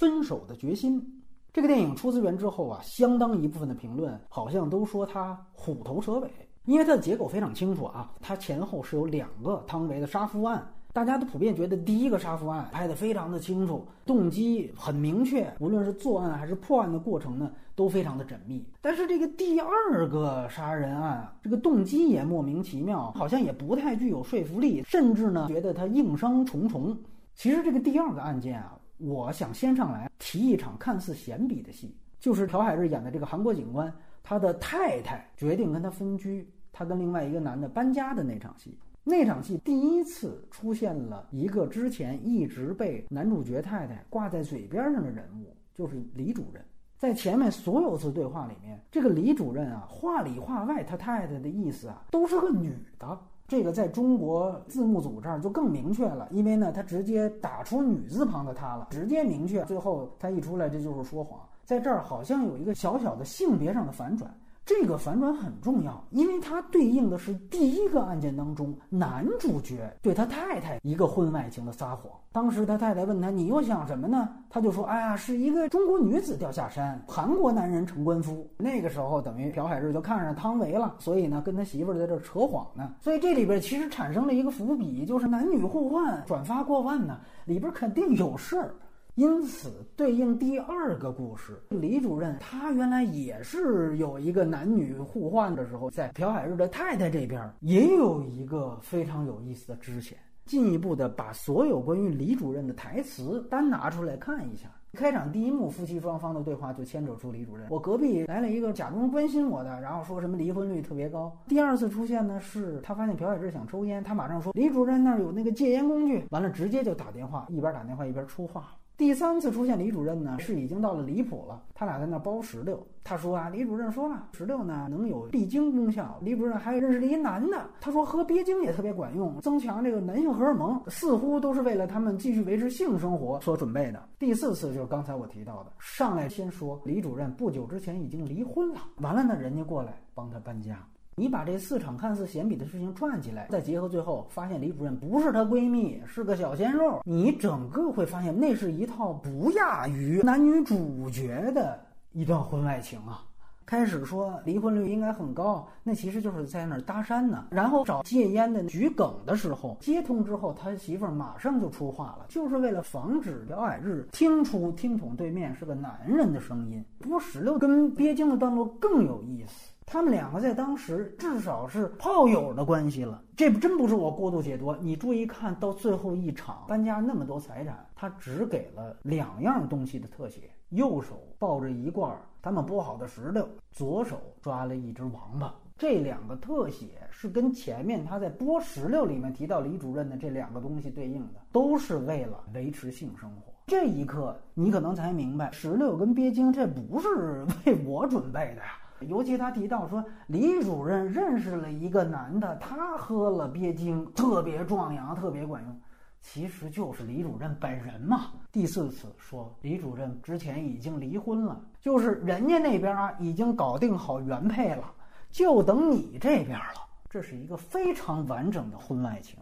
分手的决心。这个电影出资源之后啊，相当一部分的评论好像都说它虎头蛇尾，因为它的结构非常清楚啊，它前后是有两个汤唯的杀夫案。大家都普遍觉得第一个杀夫案拍得非常的清楚，动机很明确，无论是作案还是破案的过程呢，都非常的缜密。但是这个第二个杀人案，这个动机也莫名其妙，好像也不太具有说服力，甚至呢觉得他硬伤重重。其实这个第二个案件啊，我想先上来提一场看似闲笔的戏，就是朴海日演的这个韩国警官，他的太太决定跟他分居，他跟另外一个男的搬家的那场戏。那场戏第一次出现了一个之前一直被男主角太太挂在嘴边上的人物，就是李主任。在前面所有次对话里面，这个李主任啊，话里话外他太太的意思啊，都是个女的。这个在中国字幕组这儿就更明确了，因为呢，他直接打出女字旁的她了，直接明确。最后他一出来，这就是说谎。在这儿好像有一个小小的性别上的反转。这个反转很重要，因为它对应的是第一个案件当中男主角对他太太一个婚外情的撒谎。当时他太太问他：“你又想什么呢？”他就说：“哎呀，是一个中国女子掉下山，韩国男人成官夫。”那个时候等于朴海日就看上汤唯了，所以呢跟他媳妇在这扯谎呢。所以这里边其实产生了一个伏笔，就是男女互换转发过万呢，里边肯定有事儿。因此，对应第二个故事，李主任他原来也是有一个男女互换的时候，在朴海日的太太这边也有一个非常有意思的支线。进一步的把所有关于李主任的台词单拿出来看一下。开场第一幕，夫妻双方的对话就牵扯出李主任。我隔壁来了一个假装关心我的，然后说什么离婚率特别高。第二次出现呢，是他发现朴海日想抽烟，他马上说李主任那儿有那个戒烟工具，完了直接就打电话，一边打电话一边出话。第三次出现李主任呢，是已经到了离谱了。他俩在那包石榴，他说啊，李主任说了，石榴呢能有闭经功效。李主任还认识了一男的，他说喝鳖精也特别管用，增强这个男性荷尔蒙，似乎都是为了他们继续维持性生活所准备的。第四次就是刚才我提到的，上来先说李主任不久之前已经离婚了，完了呢，人家过来帮他搬家。你把这四场看似闲笔的事情串起来，再结合最后发现李主任不是她闺蜜，是个小鲜肉，你整个会发现那是一套不亚于男女主角的一段婚外情啊！开始说离婚率应该很高，那其实就是在那儿搭讪呢。然后找戒烟的桔梗的时候，接通之后，他媳妇儿马上就出话了，就是为了防止朴海日听出听筒对面是个男人的声音。不过史六跟鳖精的段落更有意思。他们两个在当时至少是炮友的关系了，这真不是我过度解读。你注意看到最后一场搬家那么多财产，他只给了两样东西的特写：右手抱着一罐他们剥好的石榴，左手抓了一只王八。这两个特写是跟前面他在剥石榴里面提到李主任的这两个东西对应的，都是为了维持性生活。这一刻，你可能才明白，石榴跟鳖精这不是为我准备的呀。尤其他提到说，李主任认识了一个男的，他喝了鳖精，特别壮阳，特别管用，其实就是李主任本人嘛。第四次说，李主任之前已经离婚了，就是人家那边啊已经搞定好原配了，就等你这边了。这是一个非常完整的婚外情。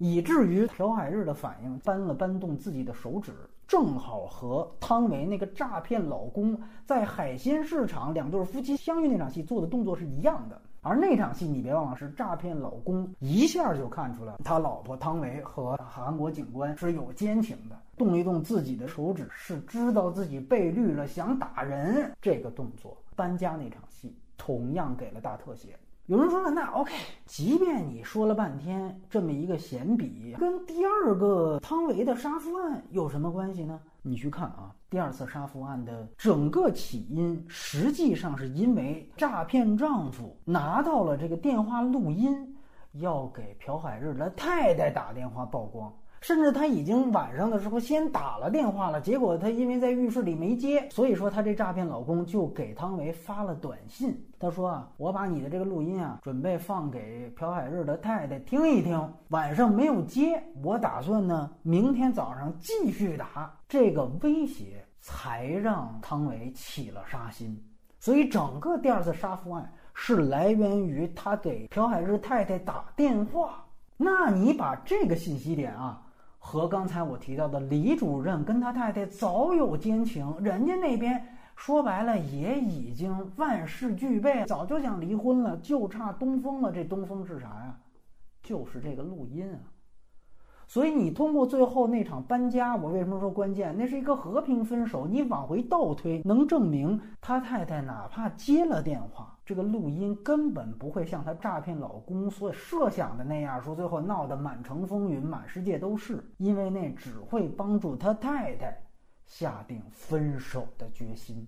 以至于朴海日的反应搬了搬动自己的手指，正好和汤唯那个诈骗老公在海鲜市场两对夫妻相遇那场戏做的动作是一样的。而那场戏你别忘了，是诈骗老公一下就看出来他老婆汤唯和韩国警官是有奸情的，动一动自己的手指是知道自己被绿了，想打人。这个动作搬家那场戏同样给了大特写。有人说了，那 OK，即便你说了半天这么一个闲笔，跟第二个汤唯的杀夫案有什么关系呢？你去看啊，第二次杀夫案的整个起因，实际上是因为诈骗丈夫拿到了这个电话录音，要给朴海日的太太打电话曝光。甚至他已经晚上的时候先打了电话了，结果他因为在浴室里没接，所以说他这诈骗老公就给汤唯发了短信。他说啊，我把你的这个录音啊，准备放给朴海日的太太听一听。晚上没有接，我打算呢，明天早上继续打。这个威胁才让汤唯起了杀心。所以整个第二次杀夫案是来源于他给朴海日太太打电话。那你把这个信息点啊。和刚才我提到的李主任跟他太太早有奸情，人家那边说白了也已经万事俱备，早就想离婚了，就差东风了。这东风是啥呀？就是这个录音啊。所以你通过最后那场搬家，我为什么说关键？那是一个和平分手。你往回倒推，能证明他太太哪怕接了电话，这个录音根本不会像他诈骗老公所设想的那样，说最后闹得满城风云，满世界都是。因为那只会帮助他太太下定分手的决心。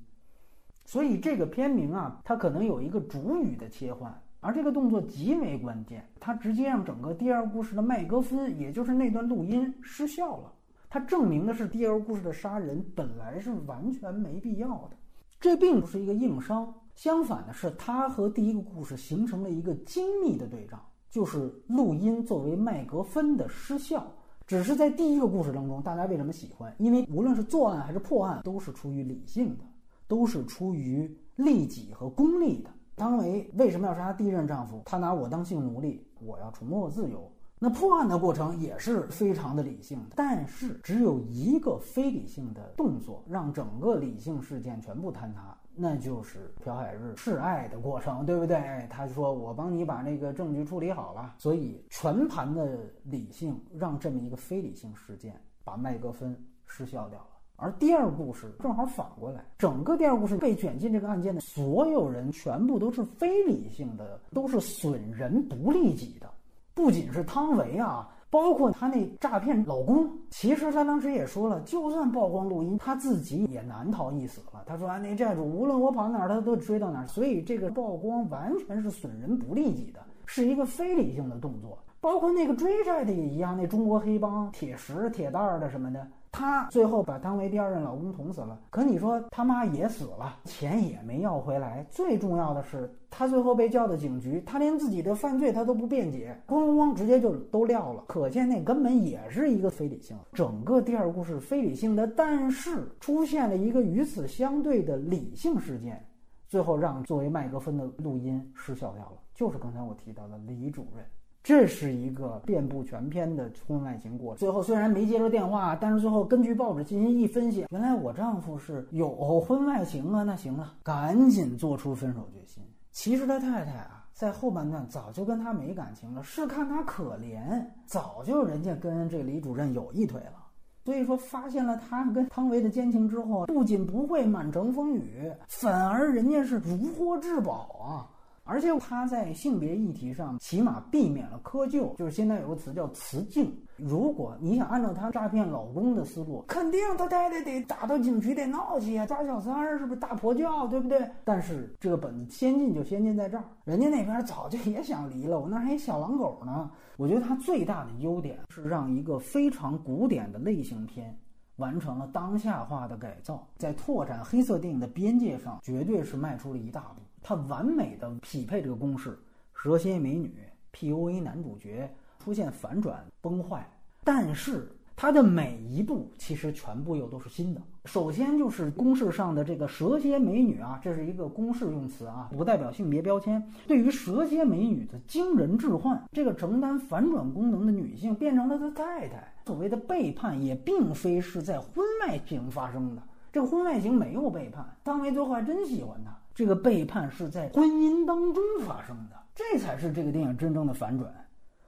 所以这个片名啊，它可能有一个主语的切换。而这个动作极为关键，它直接让整个第二故事的麦格芬，也就是那段录音失效了。它证明的是第二故事的杀人本来是完全没必要的。这并不是一个硬伤，相反的是，它和第一个故事形成了一个精密的对仗，就是录音作为麦格芬的失效。只是在第一个故事当中，大家为什么喜欢？因为无论是作案还是破案，都是出于理性的，都是出于利己和功利的。汤唯为什么要杀她第一任丈夫？他拿我当性奴隶，我要重获自由。那破案的过程也是非常的理性，但是只有一个非理性的动作，让整个理性事件全部坍塌，那就是朴海日示爱的过程，对不对？他说我帮你把那个证据处理好了，所以全盘的理性让这么一个非理性事件把麦格芬失效掉了。而第二故事正好反过来，整个第二故事被卷进这个案件的所有人全部都是非理性的，都是损人不利己的。不仅是汤唯啊，包括她那诈骗老公，其实她当时也说了，就算曝光录音，她自己也难逃一死了。她说啊，那债主无论我跑哪儿，他都追到哪儿。所以这个曝光完全是损人不利己的，是一个非理性的动作。包括那个追债的也一样，那中国黑帮铁石、铁蛋儿的什么的。他最后把汤唯第二任老公捅死了，可你说他妈也死了，钱也没要回来。最重要的是，他最后被叫到警局，他连自己的犯罪他都不辩解，咣咣咣直接就都撂了。可见那根本也是一个非理性。整个第二故事非理性的，但是出现了一个与此相对的理性事件，最后让作为麦格芬的录音失效掉了，就是刚才我提到的李主任。这是一个遍布全篇的婚外情过程。最后虽然没接着电话，但是最后根据报纸进行一分析，原来我丈夫是有婚外情啊。那行了，赶紧做出分手决心。其实他太太啊，在后半段早就跟他没感情了，是看他可怜，早就人家跟这李主任有一腿了。所以说，发现了他跟汤唯的奸情之后，不仅不会满城风雨，反而人家是如获至宝啊。而且他在性别议题上起码避免了窠臼，就是现在有个词叫雌竞。如果你想按照他诈骗老公的思路，肯定他太太得打到警局得闹去啊，抓小三儿是不是大婆教，对不对？但是这个本子先进就先进在这儿，人家那边早就也想离了，我那还小狼狗呢。我觉得他最大的优点是让一个非常古典的类型片完成了当下化的改造，在拓展黑色电影的边界上，绝对是迈出了一大步。它完美的匹配这个公式：蛇蝎美女、PUA 男主角出现反转崩坏。但是它的每一步其实全部又都是新的。首先就是公式上的这个蛇蝎美女啊，这是一个公式用词啊，不代表性别标签。对于蛇蝎美女的惊人置换，这个承担反转功能的女性变成了他太太。所谓的背叛也并非是在婚外情发生的，这个婚外情没有背叛，汤唯最后还真喜欢她。这个背叛是在婚姻当中发生的，这才是这个电影真正的反转。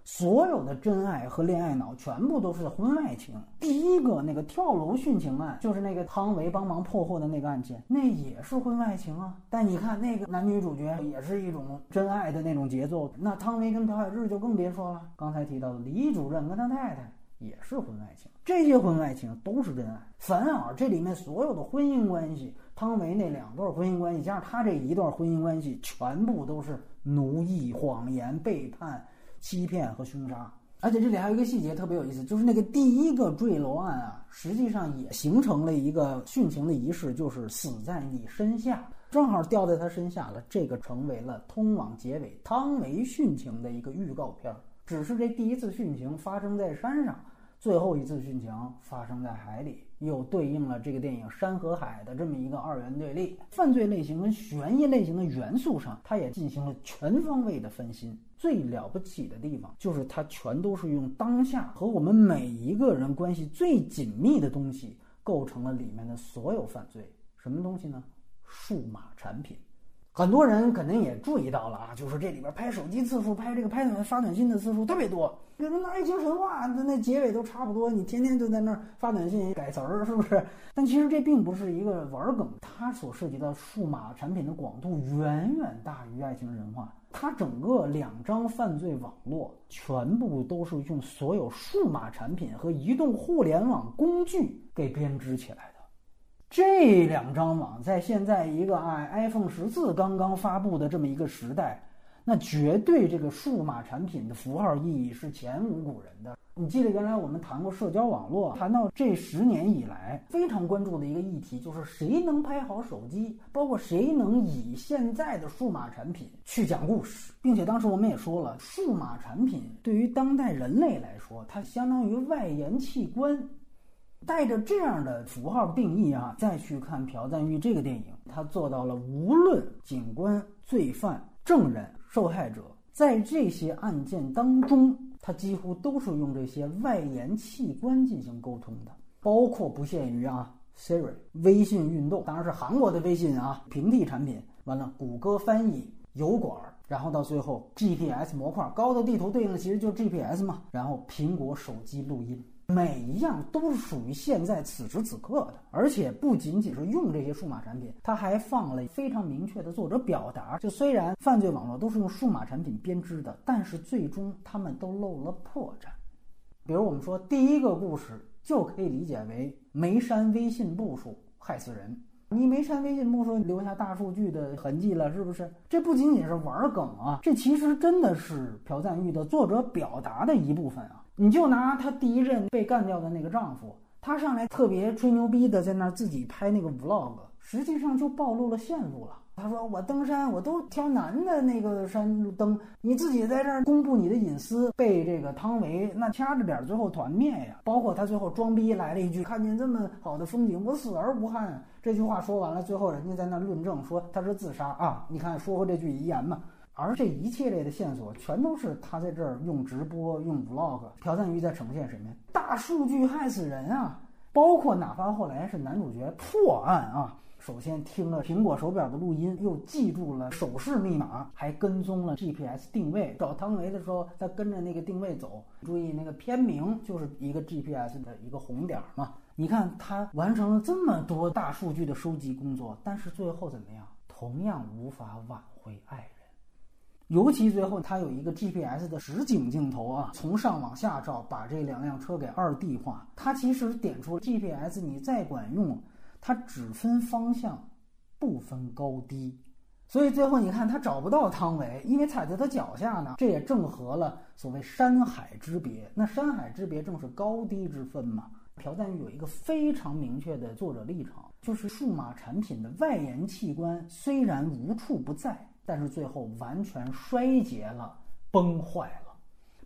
所有的真爱和恋爱脑全部都是婚外情。第一个那个跳楼殉情案，就是那个汤唯帮忙破获的那个案件，那也是婚外情啊。但你看那个男女主角也是一种真爱的那种节奏，那汤唯跟朴海日就更别说了。刚才提到的李主任跟他太太也是婚外情，这些婚外情都是真爱。反而这里面所有的婚姻关系。汤唯那两段婚姻关系，加上他这一段婚姻关系，全部都是奴役、谎言、背叛、欺骗和凶杀。而且这里还有一个细节特别有意思，就是那个第一个坠楼案啊，实际上也形成了一个殉情的仪式，就是死在你身下，正好掉在他身下了。这个成为了通往结尾汤唯殉情的一个预告片。只是这第一次殉情发生在山上，最后一次殉情发生在海里。又对应了这个电影《山和海》的这么一个二元对立。犯罪类型跟悬疑类型的元素上，它也进行了全方位的翻新。最了不起的地方就是它全都是用当下和我们每一个人关系最紧密的东西构成了里面的所有犯罪。什么东西呢？数码产品。很多人肯定也注意到了啊，就是这里边拍手机次数、拍这个拍短发短信的次数特别多。比如那《爱情神话》那那结尾都差不多，你天天就在那儿发短信改词儿，是不是？但其实这并不是一个玩梗，它所涉及到数码产品的广度远远大于《爱情神话》。它整个两张犯罪网络全部都是用所有数码产品和移动互联网工具给编织起来。这两张网在现在一个啊 iPhone 十四刚刚发布的这么一个时代，那绝对这个数码产品的符号意义是前无古人的。你记得原来我们谈过社交网络，谈到这十年以来非常关注的一个议题，就是谁能拍好手机，包括谁能以现在的数码产品去讲故事，并且当时我们也说了，数码产品对于当代人类来说，它相当于外延器官。带着这样的符号定义啊，再去看朴赞玉这个电影，他做到了无论警官、罪犯、证人、受害者，在这些案件当中，他几乎都是用这些外延器官进行沟通的，包括不限于啊，Siri、微信运动，当然是韩国的微信啊，平替产品，完了，谷歌翻译、油管，然后到最后 GPS 模块，高德地图对应的其实就是 GPS 嘛，然后苹果手机录音。每一样都是属于现在此时此刻的，而且不仅仅是用这些数码产品，它还放了非常明确的作者表达。就虽然犯罪网络都是用数码产品编织的，但是最终他们都露了破绽。比如我们说第一个故事就可以理解为没删微信步数害死人，你没删微信步数留下大数据的痕迹了，是不是？这不仅仅是玩梗啊，这其实真的是朴赞玉的作者表达的一部分啊。你就拿她第一任被干掉的那个丈夫，她上来特别吹牛逼的，在那儿自己拍那个 vlog，实际上就暴露了线路了。他说我登山，我都挑难的那个山登，你自己在这儿公布你的隐私，被这个汤唯那掐着点最后团灭呀。包括他最后装逼来了一句，看见这么好的风景，我死而无憾。这句话说完了，最后人家在那论证说他是自杀啊。你看说过这句遗言嘛。而这一系列的线索，全都是他在这儿用直播、用 vlog，朴赞玉在呈现什么呀？大数据害死人啊！包括哪怕后来是男主角破案啊，首先听了苹果手表的录音，又记住了手势密码，还跟踪了 GPS 定位。找汤唯的时候，他跟着那个定位走。注意那个片名就是一个 GPS 的一个红点嘛。你看他完成了这么多大数据的收集工作，但是最后怎么样？同样无法挽回爱。尤其最后，它有一个 GPS 的实景镜头啊，从上往下照，把这两辆车给二 D 化。它其实点出 GPS，你再管用，它只分方向，不分高低。所以最后你看，他找不到汤唯，因为踩在他脚下呢。这也正合了所谓山海之别。那山海之别正是高低之分嘛。朴赞玉有一个非常明确的作者立场，就是数码产品的外延器官虽然无处不在。但是最后完全衰竭了，崩坏了。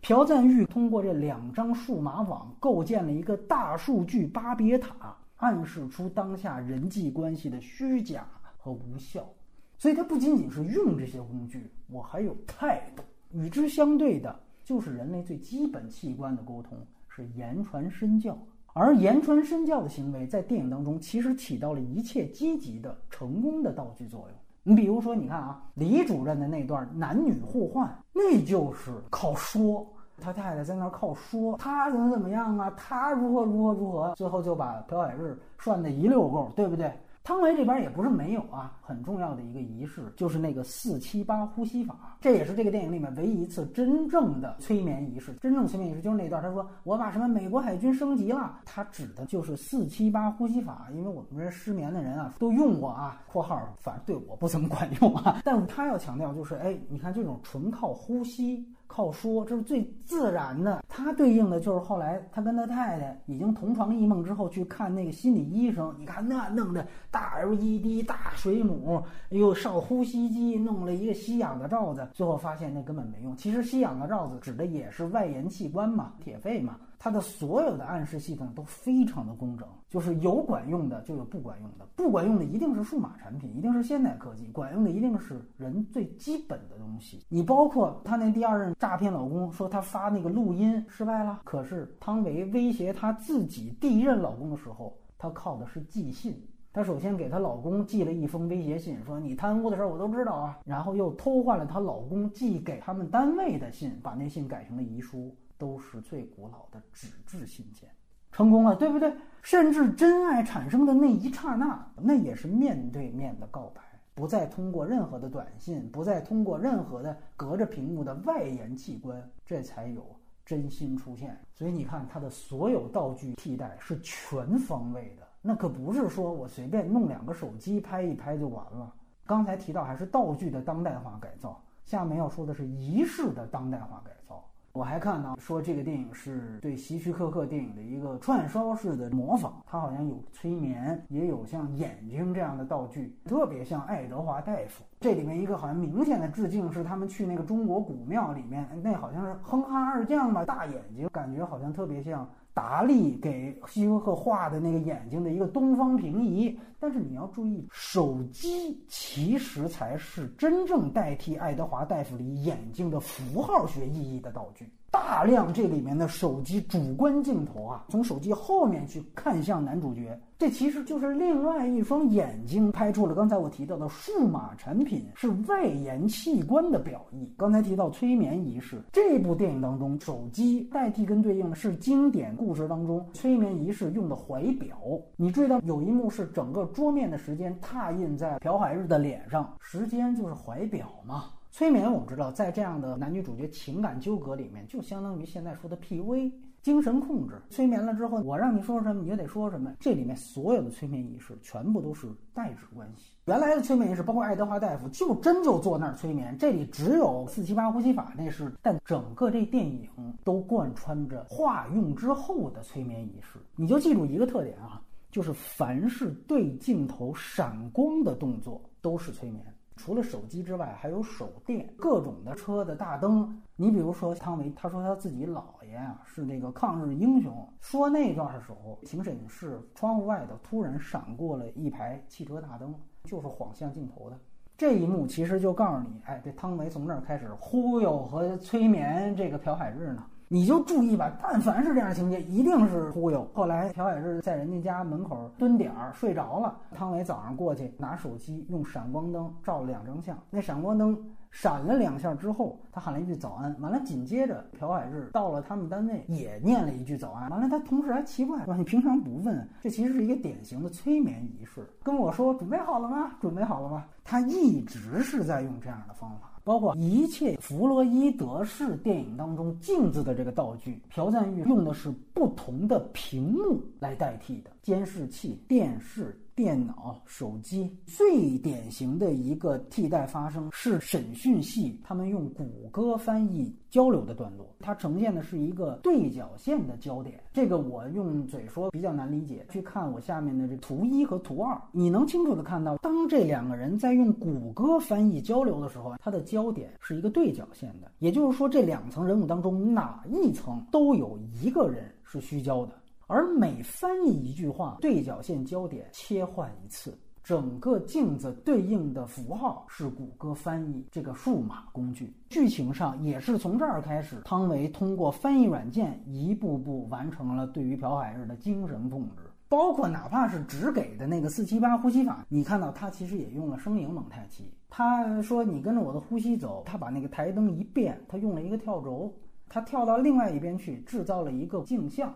朴赞玉通过这两张数码网构建了一个大数据巴别塔，暗示出当下人际关系的虚假和无效。所以，他不仅仅是用这些工具，我还有态度。与之相对的，就是人类最基本器官的沟通，是言传身教。而言传身教的行为，在电影当中其实起到了一切积极的、成功的道具作用。你比如说，你看啊，李主任的那段男女互换，那就是靠说，他太太在那儿靠说，他怎么怎么样啊，他如何如何如何，最后就把朴海日涮得一溜够，对不对？汤唯这边也不是没有啊，很重要的一个仪式就是那个四七八呼吸法，这也是这个电影里面唯一一次真正的催眠仪式。真正催眠仪式就是那段，他说我把什么美国海军升级了，他指的就是四七八呼吸法，因为我们这失眠的人啊都用过啊（括号反正对我不怎么管用啊），但是他要强调就是，哎，你看这种纯靠呼吸。靠说，这是最自然的。他对应的就是后来他跟他太太已经同床异梦之后去看那个心理医生。你看那弄的大 LED 大水母，又上呼吸机，弄了一个吸氧的罩子，最后发现那根本没用。其实吸氧的罩子指的也是外延器官嘛，铁肺嘛。它的所有的暗示系统都非常的工整，就是有管用的就有不管用的，不管用的一定是数码产品，一定是现代科技，管用的一定是人最基本的东西。你包括她那第二任诈骗老公说他发那个录音失败了，可是汤唯威胁她自己第一任老公的时候，她靠的是寄信。她首先给她老公寄了一封威胁信，说你贪污的事儿我都知道啊，然后又偷换了她老公寄给他们单位的信，把那信改成了遗书，都是最古老的纸质信件，成功了，对不对？甚至真爱产生的那一刹那，那也是面对面的告白，不再通过任何的短信，不再通过任何的隔着屏幕的外延器官，这才有真心出现。所以你看，它的所有道具替代是全方位的。那可不是说我随便弄两个手机拍一拍就完了。刚才提到还是道具的当代化改造，下面要说的是仪式的当代化改造。我还看到说这个电影是对希区柯克电影的一个串烧式的模仿，它好像有催眠，也有像眼睛这样的道具，特别像爱德华大夫。这里面一个好像明显的致敬是他们去那个中国古庙里面，那好像是哼哈二将吧，大眼睛，感觉好像特别像。达利给希区柯克画的那个眼睛的一个东方平移，但是你要注意，手机其实才是真正代替爱德华大夫里眼睛的符号学意义的道具。大量这里面的手机主观镜头啊，从手机后面去看向男主角，这其实就是另外一双眼睛拍出了刚才我提到的数码产品是外延器官的表意。刚才提到催眠仪式，这部电影当中，手机代替跟对应的是经典故事当中催眠仪式用的怀表。你注意到有一幕是整个桌面的时间拓印在朴海日的脸上，时间就是怀表嘛。催眠，我们知道，在这样的男女主角情感纠葛里面，就相当于现在说的 PUA 精神控制。催眠了之后，我让你说什么，你就得说什么。这里面所有的催眠仪式，全部都是代指关系。原来的催眠仪式，包括爱德华大夫，就真就坐那儿催眠。这里只有四七八呼吸法那是，但整个这电影都贯穿着化用之后的催眠仪式。你就记住一个特点啊，就是凡是对镜头闪光的动作，都是催眠。除了手机之外，还有手电、各种的车的大灯。你比如说汤唯，他说他自己姥爷啊是那个抗日英雄。说那段的时候，庭审室窗户外头突然闪过了一排汽车大灯，就是晃向镜头的这一幕，其实就告诉你，哎，这汤唯从那儿开始忽悠和催眠这个朴海日呢。你就注意吧，但凡是这样情节，一定是忽悠。后来朴海日在人家家门口蹲点儿睡着了，汤唯早上过去拿手机用闪光灯照了两张相，那闪光灯。闪了两下之后，他喊了一句早安。完了，紧接着朴海日到了他们单位，也念了一句早安。完了，他同事还奇怪，说你平常不问，这其实是一个典型的催眠仪式。跟我说准备好了吗？准备好了吗？他一直是在用这样的方法，包括一切弗洛伊德式电影当中镜子的这个道具，朴赞玉用的是不同的屏幕来代替的，监视器、电视。电脑、手机最典型的一个替代发生是审讯系，他们用谷歌翻译交流的段落，它呈现的是一个对角线的焦点。这个我用嘴说比较难理解，去看我下面的这图一和图二，你能清楚的看到，当这两个人在用谷歌翻译交流的时候，它的焦点是一个对角线的，也就是说这两层人物当中哪一层都有一个人是虚焦的。而每翻译一句话，对角线焦点切换一次，整个镜子对应的符号是谷歌翻译这个数码工具。剧情上也是从这儿开始，汤唯通过翻译软件一步步完成了对于朴海日的精神控制，包括哪怕是只给的那个四七八呼吸法，你看到他其实也用了声影蒙太奇。他说：“你跟着我的呼吸走。”他把那个台灯一变，他用了一个跳轴，他跳到另外一边去，制造了一个镜像。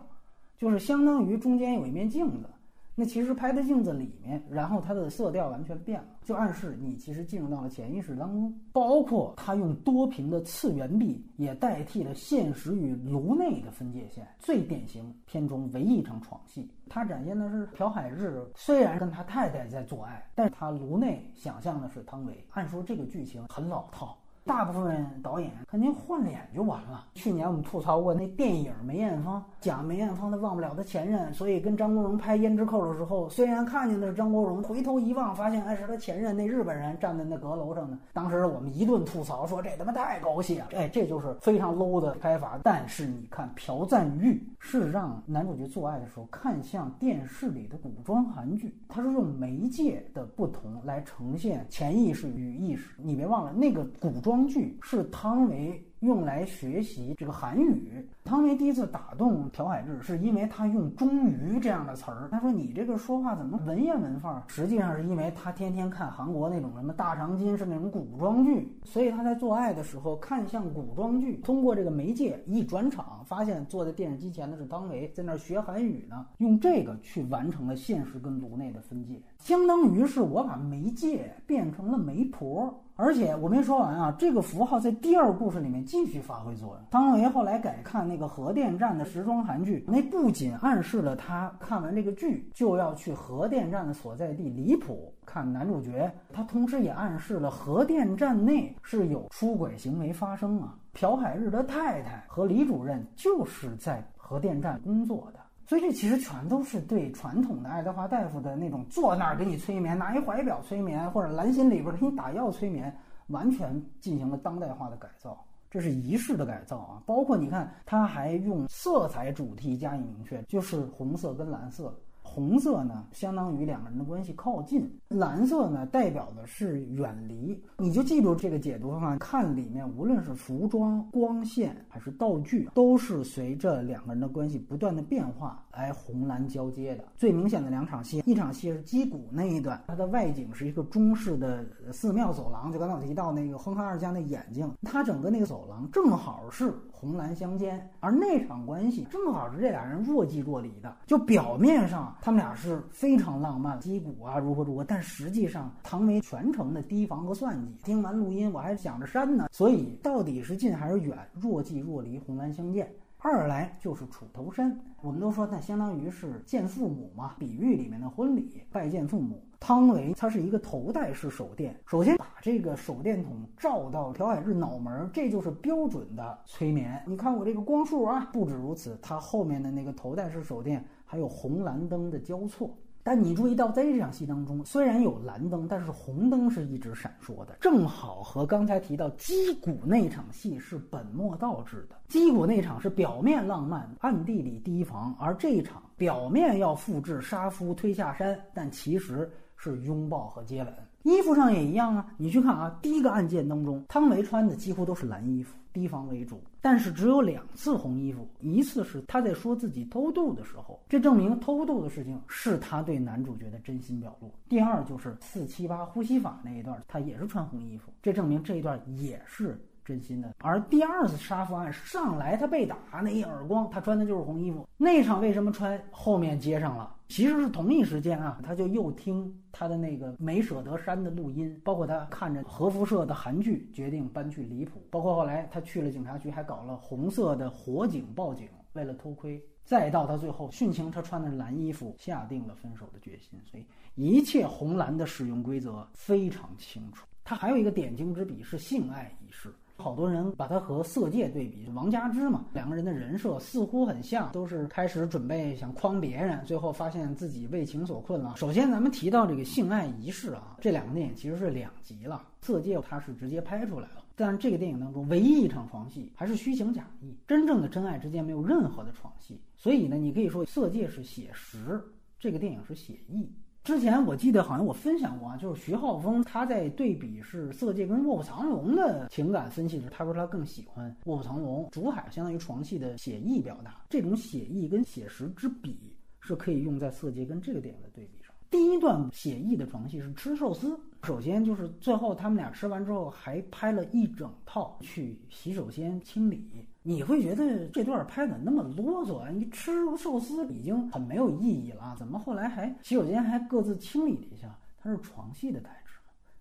就是相当于中间有一面镜子，那其实拍在镜子里面，然后它的色调完全变了，就暗示你其实进入到了潜意识当中。包括他用多屏的次元壁，也代替了现实与颅内的分界线。最典型片中唯一一场床戏，他展现的是朴海日虽然跟他太太在做爱，但是他颅内想象的是汤唯。按说这个剧情很老套。大部分导演肯定换脸就完了。去年我们吐槽过那电影梅艳芳，讲梅艳芳的忘不了她前任，所以跟张国荣拍《胭脂扣》的时候，虽然看见的是张国荣，回头一望发现哎是他前任那日本人站在那阁楼上呢。当时我们一顿吐槽说这他妈太狗血了，哎，这就是非常 low 的拍法。但是你看朴赞玉是让男主角做爱的时候看向电视里的古装韩剧，他是用媒介的不同来呈现潜意识与意识。你别忘了那个古装装剧是汤唯。用来学习这个韩语。汤唯第一次打动朴海志，是因为他用“终于”这样的词儿。他说：“你这个说话怎么文言文范儿？”实际上是因为他天天看韩国那种什么大长今是那种古装剧，所以他在做爱的时候看向古装剧。通过这个媒介一转场，发现坐在电视机前的是汤唯，在那儿学韩语呢。用这个去完成了现实跟颅内的分界，相当于是我把媒介变成了媒婆。而且我没说完啊，这个符号在第二故事里面继续发挥作用。汤唯后来改看那个核电站的时装韩剧，那不仅暗示了他看完这个剧就要去核电站的所在地离谱看男主角，他同时也暗示了核电站内是有出轨行为发生啊。朴海日的太太和李主任就是在核电站工作的。所以这其实全都是对传统的爱德华大夫的那种坐那儿给你催眠，拿一怀表催眠，或者蓝心里边给你打药催眠，完全进行了当代化的改造。这是仪式的改造啊！包括你看，他还用色彩主题加以明确，就是红色跟蓝色。红色呢，相当于两个人的关系靠近；蓝色呢，代表的是远离。你就记住这个解读方法，看里面无论是服装、光线还是道具，都是随着两个人的关系不断的变化来红蓝交接的。最明显的两场戏，一场戏是击鼓那一段，它的外景是一个中式的寺庙走廊，就刚才我提到那个哼哈二家那眼睛，它整个那个走廊正好是红蓝相间，而那场关系正好是这俩人若即若离的，就表面上。他们俩是非常浪漫，击鼓啊，如何如何，但实际上唐维全程的提防和算计。听完录音，我还想着删呢。所以到底是近还是远？若即若离，红蓝相间。二来就是楚头山，我们都说那相当于是见父母嘛，比喻里面的婚礼拜见父母。汤唯它是一个头戴式手电，首先把这个手电筒照到朴海日脑门，这就是标准的催眠。你看我这个光束啊，不止如此，它后面的那个头戴式手电还有红蓝灯的交错。但你注意到，在这场戏当中，虽然有蓝灯，但是红灯是一直闪烁的，正好和刚才提到击鼓那场戏是本末倒置的。击鼓那场是表面浪漫，暗地里提防，而这一场表面要复制杀夫推下山，但其实是拥抱和接吻。衣服上也一样啊，你去看啊，第一个案件当中，汤唯穿的几乎都是蓝衣服。提防为主，但是只有两次红衣服，一次是他在说自己偷渡的时候，这证明偷渡的事情是他对男主角的真心表露；第二就是四七八呼吸法那一段，他也是穿红衣服，这证明这一段也是。真心的，而第二次杀夫案上来，他被打那一耳光，他穿的就是红衣服。那场为什么穿？后面接上了，其实是同一时间啊，他就又听他的那个没舍得删的录音，包括他看着核辐射的韩剧，决定搬去离谱。包括后来他去了警察局，还搞了红色的火警报警，为了偷窥。再到他最后殉情，他穿的是蓝衣服，下定了分手的决心。所以一切红蓝的使用规则非常清楚。他还有一个点睛之笔是性爱仪式。好多人把他和《色戒》对比，王佳芝嘛，两个人的人设似乎很像，都是开始准备想诓别人，最后发现自己为情所困了。首先，咱们提到这个性爱仪式啊，这两个电影其实是两极了，《色戒》它是直接拍出来了，但这个电影当中唯一一场床戏还是虚情假意，真正的真爱之间没有任何的床戏，所以呢，你可以说《色戒》是写实，这个电影是写意。之前我记得好像我分享过啊，就是徐浩峰他在对比是《色戒》跟《卧虎藏龙》的情感分析时，他说他更喜欢《卧虎藏龙》，竹海相当于床戏的写意表达，这种写意跟写实之比是可以用在《色戒》跟这个电影的对比上。第一段写意的床戏是吃寿司，首先就是最后他们俩吃完之后还拍了一整套去洗手间清理。你会觉得这段拍的那么啰嗦？你吃寿司已经很没有意义了，怎么后来还洗手间还各自清理了一下？它是床戏的代指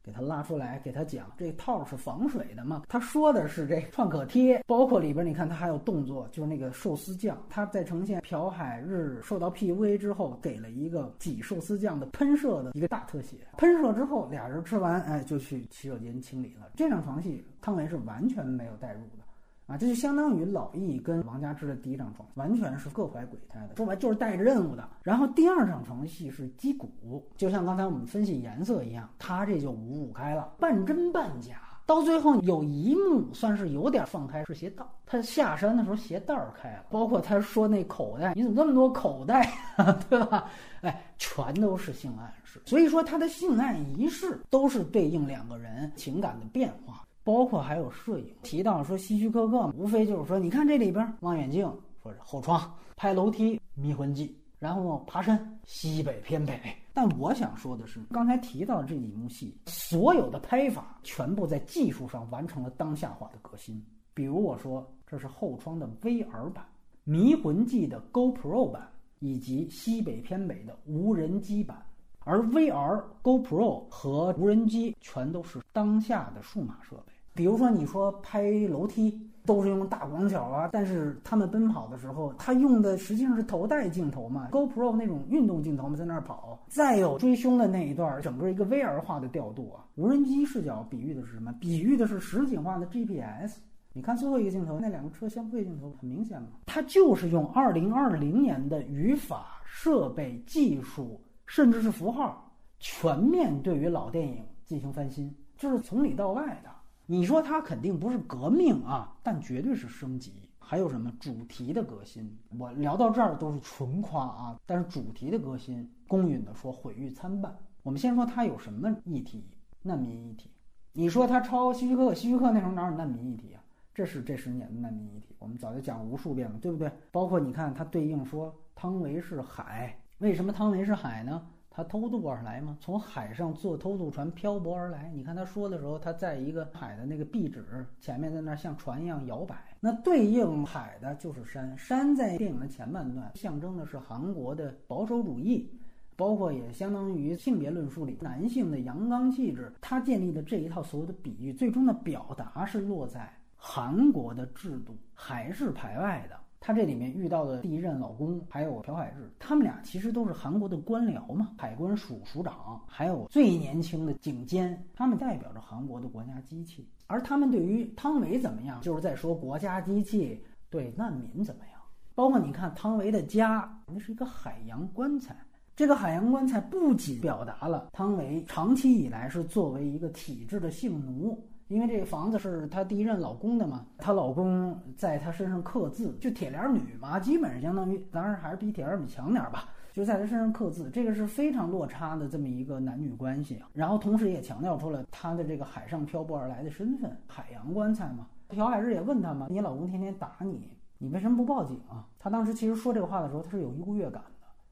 给他拉出来，给他讲这套是防水的嘛？他说的是这创可贴，包括里边你看他还有动作，就是那个寿司酱，他在呈现朴海日受到 PUA 之后，给了一个挤寿司酱的喷射的一个大特写。喷射之后，俩人吃完，哎，就去洗手间清理了。这场床戏，汤唯是完全没有代入的。啊，这就相当于老易跟王佳芝的第一张床，完全是各怀鬼胎的，说白就是带着任务的。然后第二场床戏是击鼓，就像刚才我们分析颜色一样，他这就五五开了，半真半假。到最后有一幕算是有点放开，是鞋带，他下山的时候鞋带开了，包括他说那口袋，你怎么这么多口袋啊，对吧？哎，全都是性暗示。所以说他的性爱仪式都是对应两个人情感的变化。包括还有摄影提到说希区柯克，无非就是说，你看这里边望远镜，说是后窗拍楼梯迷魂记，然后爬山西北偏北。但我想说的是，刚才提到的这几幕戏，所有的拍法全部在技术上完成了当下化的革新。比如我说这是后窗的 VR 版，迷魂记的 GoPro 版，以及西北偏北的无人机版。而 VR、GoPro 和无人机全都是当下的数码设备。比如说，你说拍楼梯都是用大广角啊，但是他们奔跑的时候，他用的实际上是头戴镜头嘛，GoPro 那种运动镜头嘛，在那儿跑。再有追凶的那一段，整个一个 VR 化的调度啊。无人机视角比喻的是什么？比喻的是实景化的 GPS。你看最后一个镜头，那两个车相对镜头很明显嘛，它就是用2020年的语法、设备、技术。甚至是符号，全面对于老电影进行翻新，这是从里到外的。你说它肯定不是革命啊，但绝对是升级。还有什么主题的革新？我聊到这儿都是纯夸啊，但是主题的革新，公允的说毁誉参半。我们先说它有什么议题？难民议题。你说它抄希区柯克？希区柯克那时候哪有难民议题啊？这是这十年的难民议题，我们早就讲无数遍了，对不对？包括你看它对应说汤唯是海。为什么汤唯是海呢？他偷渡而来吗？从海上坐偷渡船漂泊而来。你看他说的时候，他在一个海的那个壁纸前面，在那像船一样摇摆。那对应海的就是山，山在电影的前半段象征的是韩国的保守主义，包括也相当于性别论述里男性的阳刚气质。他建立的这一套所有的比喻，最终的表达是落在韩国的制度还是排外的。他这里面遇到的第一任老公还有朴海日，他们俩其实都是韩国的官僚嘛，海关署署长，还有最年轻的警监，他们代表着韩国的国家机器。而他们对于汤唯怎么样，就是在说国家机器对难民怎么样。包括你看汤唯的家，那是一个海洋棺材，这个海洋棺材不仅表达了汤唯长期以来是作为一个体制的性奴。因为这个房子是她第一任老公的嘛，她老公在她身上刻字，就铁链女嘛，基本上相当于，当然还是比铁链女强点吧，就在她身上刻字，这个是非常落差的这么一个男女关系。然后同时也强调出了她的这个海上漂泊而来的身份，海洋棺材嘛。朴海日也问她嘛，你老公天天打你，你为什么不报警啊？她当时其实说这个话的时候，她是有优越感。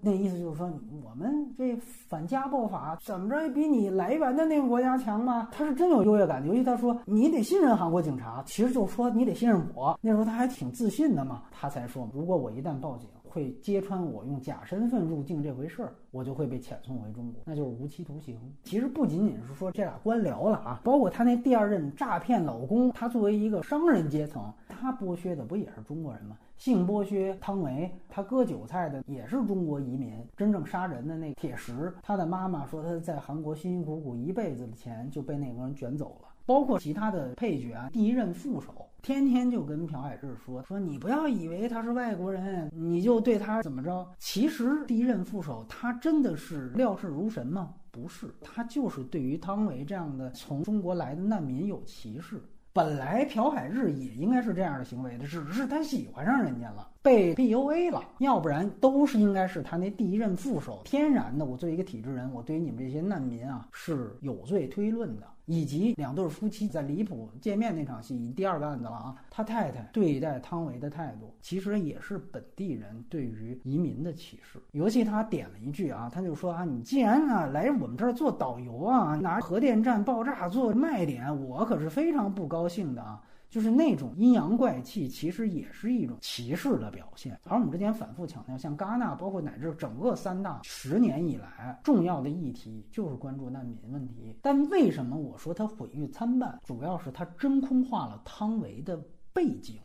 那意思就是说，我们这反家暴法怎么着也比你来源的那个国家强嘛？他是真有优越感，尤其他说你得信任韩国警察，其实就说你得信任我。那时候他还挺自信的嘛，他才说，如果我一旦报警，会揭穿我用假身份入境这回事儿，我就会被遣送回中国，那就是无期徒刑。其实不仅仅是说这俩官僚了啊，包括他那第二任诈骗老公，他作为一个商人阶层，他剥削的不也是中国人吗？性剥削汤唯，他割韭菜的也是中国移民，真正杀人的那铁石，他的妈妈说他在韩国辛辛苦苦一辈子的钱就被那个人卷走了。包括其他的配角啊，第一任副手天天就跟朴海日说说你不要以为他是外国人，你就对他怎么着？其实第一任副手他真的是料事如神吗？不是，他就是对于汤唯这样的从中国来的难民有歧视。本来朴海日也应该是这样的行为的，只是他喜欢上人家了，被 PUA 了，要不然都是应该是他那第一任副手。天然的，我作为一个体制人，我对于你们这些难民啊是有罪推论的。以及两对夫妻在离谱见面那场戏，第二个案子了啊。他太太对待汤唯的态度，其实也是本地人对于移民的歧视。尤其他点了一句啊，他就说啊，你既然啊来我们这儿做导游啊，拿核电站爆炸做卖点，我可是非常不高兴的啊。就是那种阴阳怪气，其实也是一种歧视的表现。而我们之前反复强调，像戛纳，包括乃至整个三大十年以来重要的议题，就是关注难民问题。但为什么我说它毁誉参半？主要是它真空化了汤唯的背景。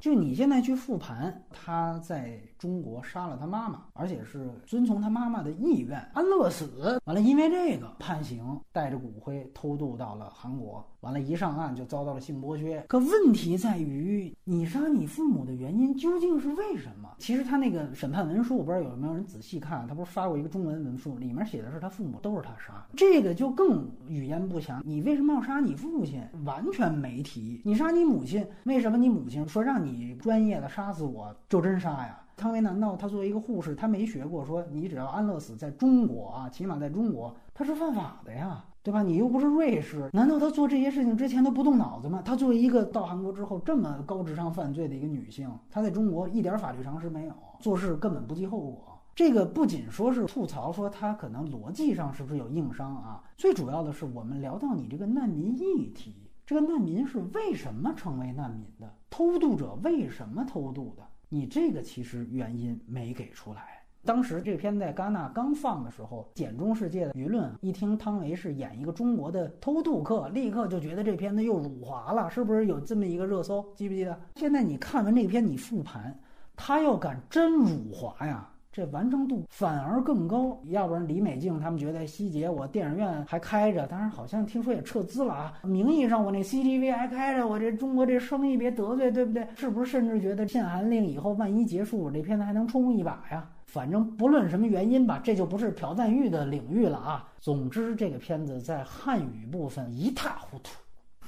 就你现在去复盘，他在中国杀了他妈妈，而且是遵从他妈妈的意愿，安乐死。完了，因为这个判刑，带着骨灰偷渡到了韩国。完了，一上岸就遭到了性剥削。可问题在于，你杀你父母的原因究竟是为什么？其实他那个审判文书，我不知道有没有人仔细看，他不是发过一个中文文书，里面写的是他父母都是他杀的，这个就更语焉不详。你为什么要杀你父亲？完全没提。你杀你母亲，为什么你母亲说让你专业的杀死我就真杀呀？汤唯难道她作为一个护士，她没学过说你只要安乐死在中国啊，起码在中国她是犯法的呀？对吧？你又不是瑞士，难道她做这些事情之前都不动脑子吗？她作为一个到韩国之后这么高智商犯罪的一个女性，她在中国一点法律常识没有，做事根本不计后果。这个不仅说是吐槽，说她可能逻辑上是不是有硬伤啊？最主要的是，我们聊到你这个难民议题，这个难民是为什么成为难民的？偷渡者为什么偷渡的？你这个其实原因没给出来。当时这篇在戛纳刚放的时候，简中世界的舆论一听汤唯是演一个中国的偷渡客，立刻就觉得这片子又辱华了，是不是有这么一个热搜？记不记得？现在你看完这篇，你复盘，他要敢真辱华呀，这完成度反而更高。要不然李美静他们觉得希杰我电影院还开着，当然好像听说也撤资了啊。名义上我那 CTV 还开着，我这中国这生意别得罪，对不对？是不是甚至觉得限韩令以后万一结束，我这片子还能冲一把呀？反正不论什么原因吧，这就不是朴赞玉的领域了啊。总之，这个片子在汉语部分一塌糊涂。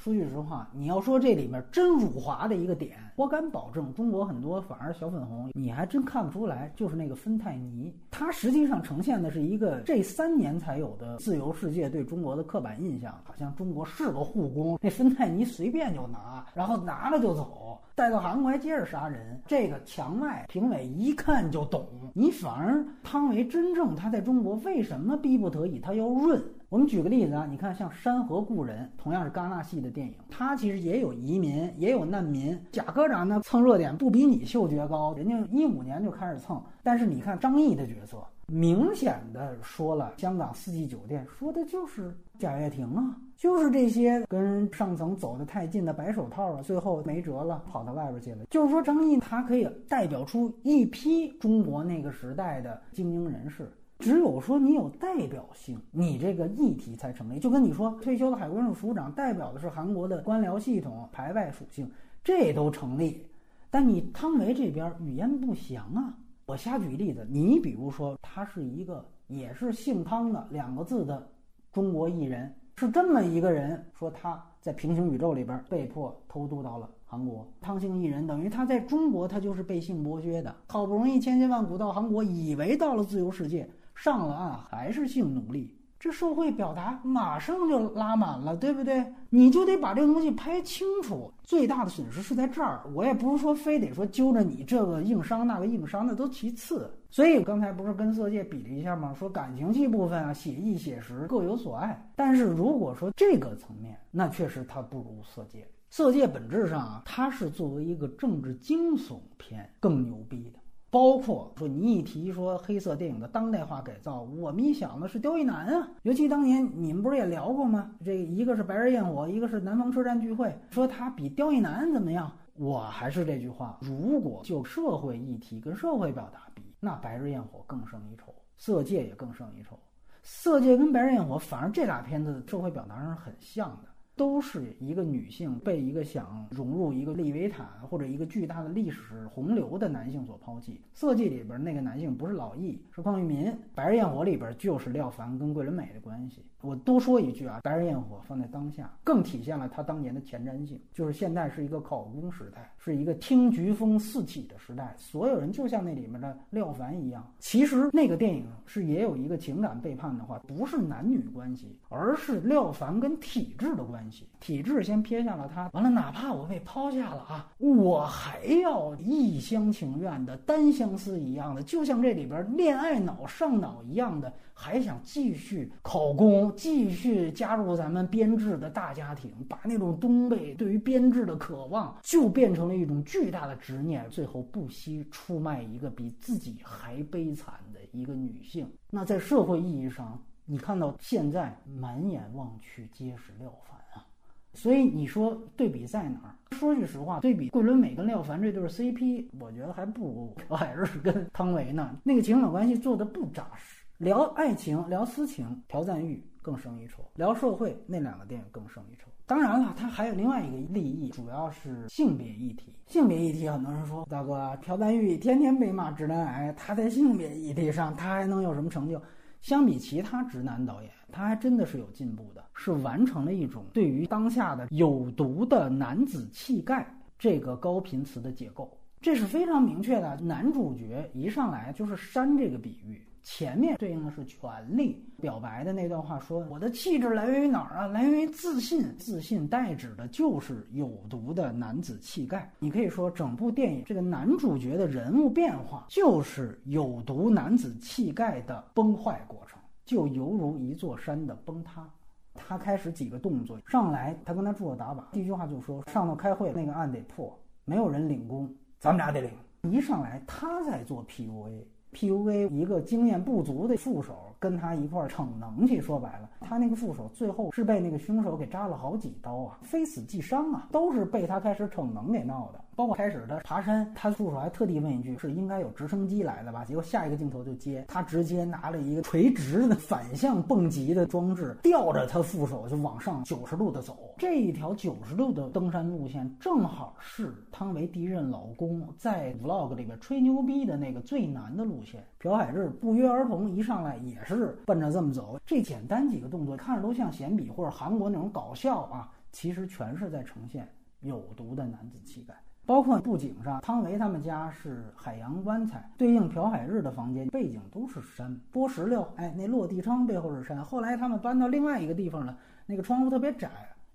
说句实话，你要说这里面真辱华的一个点，我敢保证，中国很多反而小粉红，你还真看不出来。就是那个芬太尼，它实际上呈现的是一个这三年才有的自由世界对中国的刻板印象，好像中国是个护工，那芬太尼随便就拿，然后拿了就走。带到韩国还接着杀人，这个墙外评委一看就懂。你反而汤唯真正他在中国为什么逼不得已他要润？我们举个例子啊，你看像《山河故人》，同样是戛纳系的电影，它其实也有移民，也有难民。贾科长呢蹭热点不比你嗅觉高，人家一五年就开始蹭。但是你看张译的角色，明显的说了香港四季酒店，说的就是贾跃亭啊。就是这些跟上层走得太近的白手套啊，最后没辙了，跑到外边去了。就是说，张译他可以代表出一批中国那个时代的精英人士。只有说你有代表性，你这个议题才成立。就跟你说，退休的海关署署长代表的是韩国的官僚系统排外属性，这都成立。但你汤唯这边语焉不详啊。我瞎举例子，你比如说，他是一个也是姓汤的两个字的中国艺人。是这么一个人，说他在平行宇宙里边被迫偷渡到了韩国。汤姓艺人等于他在中国他就是被性剥削的，好不容易千辛万苦到韩国，以为到了自由世界，上了岸还是性奴隶。这社会表达马上就拉满了，对不对？你就得把这个东西拍清楚。最大的损失是在这儿，我也不是说非得说揪着你这个硬伤那个硬伤，那都其次。所以刚才不是跟色戒比了一下吗？说感情戏部分啊，写意写实各有所爱。但是如果说这个层面，那确实它不如色戒。色戒本质上啊，它是作为一个政治惊悚片更牛逼的。包括说你一提说黑色电影的当代化改造，我们一想的是刁亦男啊。尤其当年你们不是也聊过吗？这一个是《白日焰火》，一个是《南方车站聚会》，说他比刁亦男怎么样？我还是这句话，如果就社会议题跟社会表达比，那《白日焰火》更胜一筹，《色戒》也更胜一筹。《色戒》跟《白日焰火》，反而这俩片子社会表达上是很像的。都是一个女性被一个想融入一个利维坦或者一个巨大的历史洪流的男性所抛弃。色戒里边那个男性不是老易，是邝裕民。白日焰火里边就是廖凡跟桂纶镁的关系。我多说一句啊，白日焰火放在当下，更体现了他当年的前瞻性。就是现在是一个考公时代，是一个听菊风四起的时代，所有人就像那里面的廖凡一样。其实那个电影是也有一个情感背叛的话，不是男女关系，而是廖凡跟体制的关系。体制先撇下了他，完了，哪怕我被抛下了啊，我还要一厢情愿的、单相思一样的，就像这里边恋爱脑上脑一样的，还想继续考公，继续加入咱们编制的大家庭，把那种东北对于编制的渴望，就变成了一种巨大的执念，最后不惜出卖一个比自己还悲惨的一个女性。那在社会意义上。你看到现在满眼望去皆是廖凡，所以你说对比在哪儿？说句实话，对比桂纶镁跟廖凡这对 CP，我觉得还不如朴海日跟汤唯呢。那个情感关系做的不扎实，聊爱情聊私情，朴赞玉更胜一筹；聊社会，那两个电影更胜一筹。当然了，它还有另外一个利益，主要是性别议题。性别议题，很多人说，大哥，朴赞玉天天被骂直男癌，他在性别议题上，他还能有什么成就？相比其他直男导演，他还真的是有进步的，是完成了一种对于当下的有毒的男子气概这个高频词的解构，这是非常明确的。男主角一上来就是删这个比喻。前面对应的是权力表白的那段话，说我的气质来源于哪儿啊？来源于自信，自信代指的就是有毒的男子气概。你可以说，整部电影这个男主角的人物变化，就是有毒男子气概的崩坏过程，就犹如一座山的崩塌。他开始几个动作，上来他跟他助手打靶，第一句话就说上头开会那个案得破，没有人领功，咱们俩得领。一上来他在做 PUA。P.U.A. 一个经验不足的副手跟他一块儿逞能去，说白了，他那个副手最后是被那个凶手给扎了好几刀啊，非死即伤啊，都是被他开始逞能给闹的。包括开始他爬山，他副手还特地问一句：“是应该有直升机来的吧？”结果下一个镜头就接他直接拿了一个垂直的反向蹦极的装置，吊着他副手就往上九十度的走。这一条九十度的登山路线，正好是汤唯第一任老公在 Vlog 里边吹牛逼的那个最难的路线。朴海日不约而同一上来也是奔着这么走。这简单几个动作看着都像闲笔或者韩国那种搞笑啊，其实全是在呈现有毒的男子气概。包括布景上，汤唯他们家是海洋棺材，对应朴海日的房间背景都是山，剥石榴，哎，那落地窗背后是山。后来他们搬到另外一个地方了，那个窗户特别窄，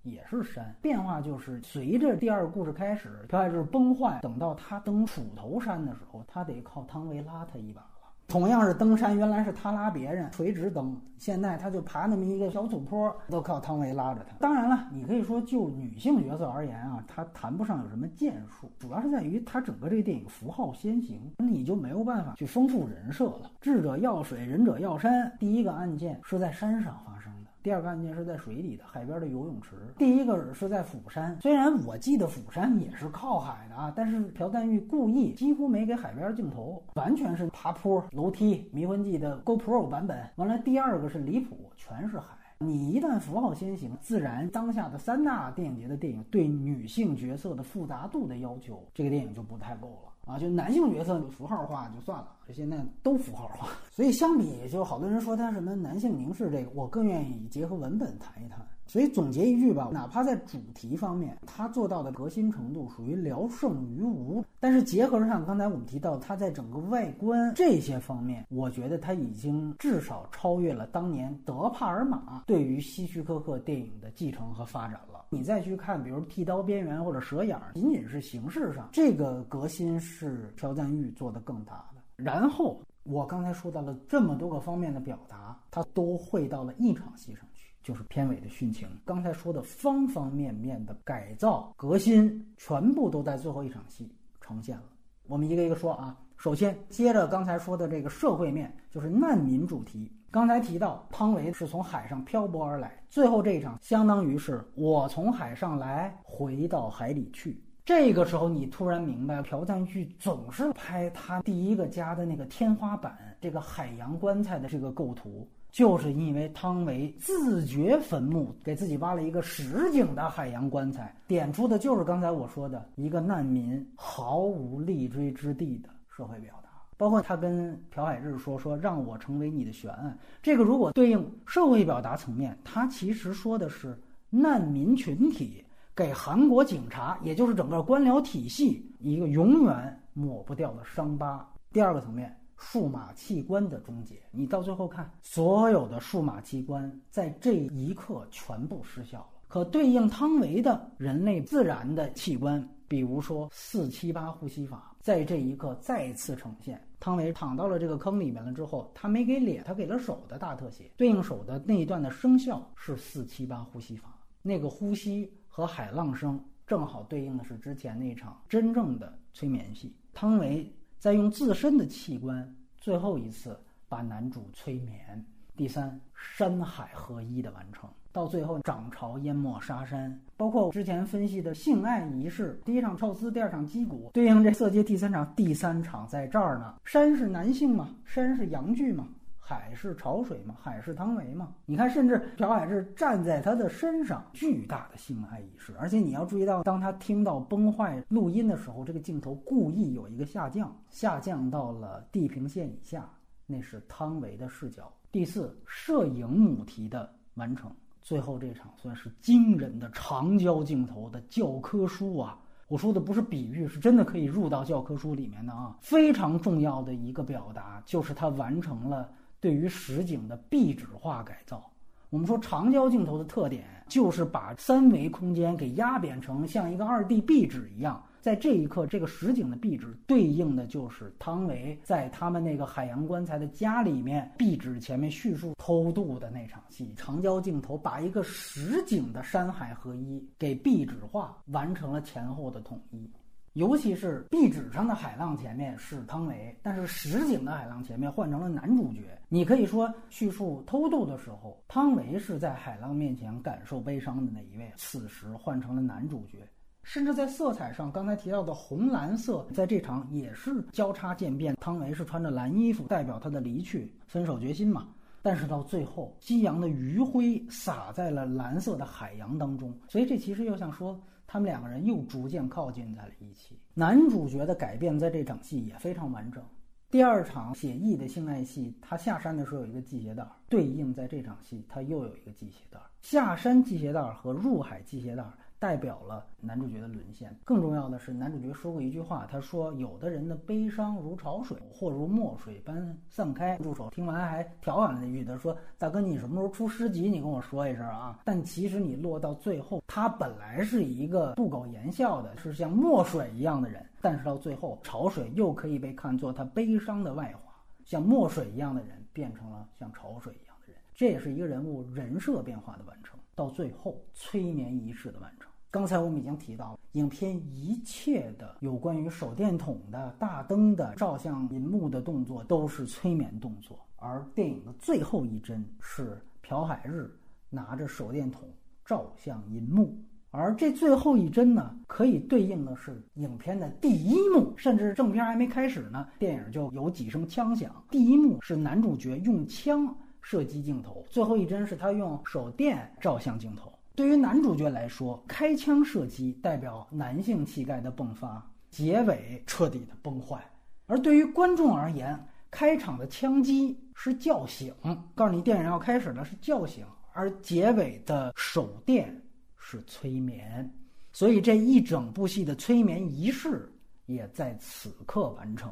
也是山。变化就是随着第二个故事开始，朴海日崩坏，等到他登蜀头山的时候，他得靠汤唯拉他一把。同样是登山，原来是他拉别人垂直登，现在他就爬那么一个小土坡，都靠汤唯拉着他。当然了，你可以说就女性角色而言啊，她谈不上有什么建树，主要是在于她整个这个电影符号先行，你就没有办法去丰富人设了。智者要水，仁者要山。第一个案件是在山上发生的。第二个案件是在水里的海边的游泳池。第一个是在釜山，虽然我记得釜山也是靠海的啊，但是朴赞玉故意几乎没给海边镜头，完全是爬坡、楼梯、迷魂记的 GoPro 版本。完了，第二个是离谱，全是海。你一旦符号先行，自然当下的三大电影节的电影对女性角色的复杂度的要求，这个电影就不太够了啊！就男性角色符号化就算了，现在都符号化，所以相比，就好多人说他什么男性凝视这个，我更愿意结合文本谈一谈。所以总结一句吧，哪怕在主题方面，他做到的革新程度属于聊胜于无，但是结合上刚才我们提到他在整个外观这些方面，我觉得他已经至少超越了当年德帕尔玛对于希区柯克电影的继承和发展了。你再去看，比如《剃刀边缘》或者《蛇眼》，仅仅是形式上，这个革新是朴赞玉做的更大的。然后我刚才说到了这么多个方面的表达，他都汇到了一场戏上。就是片尾的殉情。刚才说的方方面面的改造革新，全部都在最后一场戏呈现了。我们一个一个说啊。首先，接着刚才说的这个社会面，就是难民主题。刚才提到汤唯是从海上漂泊而来，最后这一场相当于是我从海上来，回到海里去。这个时候，你突然明白，朴赞玉总是拍他第一个家的那个天花板，这个海洋棺材的这个构图。就是因为汤唯自掘坟墓，给自己挖了一个实景的海洋棺材，点出的就是刚才我说的一个难民毫无立锥之地的社会表达。包括他跟朴海日说说让我成为你的悬案，这个如果对应社会表达层面，他其实说的是难民群体给韩国警察，也就是整个官僚体系一个永远抹不掉的伤疤。第二个层面。数码器官的终结，你到最后看，所有的数码器官在这一刻全部失效了。可对应汤唯的人类自然的器官，比如说四七八呼吸法，在这一刻再次呈现。汤唯躺到了这个坑里面了之后，他没给脸，他给了手的大特写，对应手的那一段的声效是四七八呼吸法，那个呼吸和海浪声正好对应的是之前那场真正的催眠戏。汤唯再用自身的器官最后一次把男主催眠。第三，山海合一的完成，到最后涨潮淹没沙山，包括我之前分析的性爱仪式，第一场宙斯，第二场击鼓，对应这色阶第三场，第三场在这儿呢。山是男性嘛？山是阳具嘛？海是潮水嘛？海是汤唯嘛？你看，甚至朴海是站在他的身上，巨大的性爱仪式。而且你要注意到，当他听到崩坏录音的时候，这个镜头故意有一个下降，下降到了地平线以下，那是汤唯的视角。第四，摄影母题的完成，最后这场算是惊人的长焦镜头的教科书啊！我说的不是比喻，是真的可以入到教科书里面的啊！非常重要的一个表达，就是它完成了对于实景的壁纸化改造。我们说长焦镜头的特点，就是把三维空间给压扁成像一个二 D 壁纸一样。在这一刻，这个实景的壁纸对应的就是汤唯在他们那个海洋棺材的家里面壁纸前面叙述偷渡的那场戏。长焦镜头把一个实景的山海合一给壁纸化，完成了前后的统一。尤其是壁纸上的海浪前面是汤唯，但是实景的海浪前面换成了男主角。你可以说叙述偷渡的时候，汤唯是在海浪面前感受悲伤的那一位，此时换成了男主角。甚至在色彩上，刚才提到的红蓝色，在这场也是交叉渐变。汤唯是穿着蓝衣服，代表他的离去、分手决心嘛。但是到最后，夕阳的余晖洒在了蓝色的海洋当中，所以这其实又像说，他们两个人又逐渐靠近在了一起。男主角的改变在这场戏也非常完整。第二场写意的性爱戏，他下山的时候有一个系鞋带，对应在这场戏，他又有一个系鞋带。下山系鞋带和入海系鞋带。代表了男主角的沦陷。更重要的是，男主角说过一句话，他说：“有的人的悲伤如潮水，或如墨水般散开。”助手听完还调侃了一句，他说：“大哥，你什么时候出诗集？你跟我说一声啊。”但其实你落到最后，他本来是一个不苟言笑的，是像墨水一样的人，但是到最后，潮水又可以被看作他悲伤的外化，像墨水一样的人变成了像潮水一样的人，这也是一个人物人设变化的完成。到最后，催眠仪式的完成。刚才我们已经提到，影片一切的有关于手电筒的大灯的照向银幕的动作都是催眠动作，而电影的最后一帧是朴海日拿着手电筒照向银幕，而这最后一帧呢，可以对应的是影片的第一幕，甚至正片还没开始呢，电影就有几声枪响。第一幕是男主角用枪射击镜头，最后一帧是他用手电照向镜头。对于男主角来说，开枪射击代表男性气概的迸发，结尾彻底的崩坏；而对于观众而言，开场的枪击是叫醒，告诉你电影要开始了，是叫醒；而结尾的手电是催眠。所以这一整部戏的催眠仪式也在此刻完成，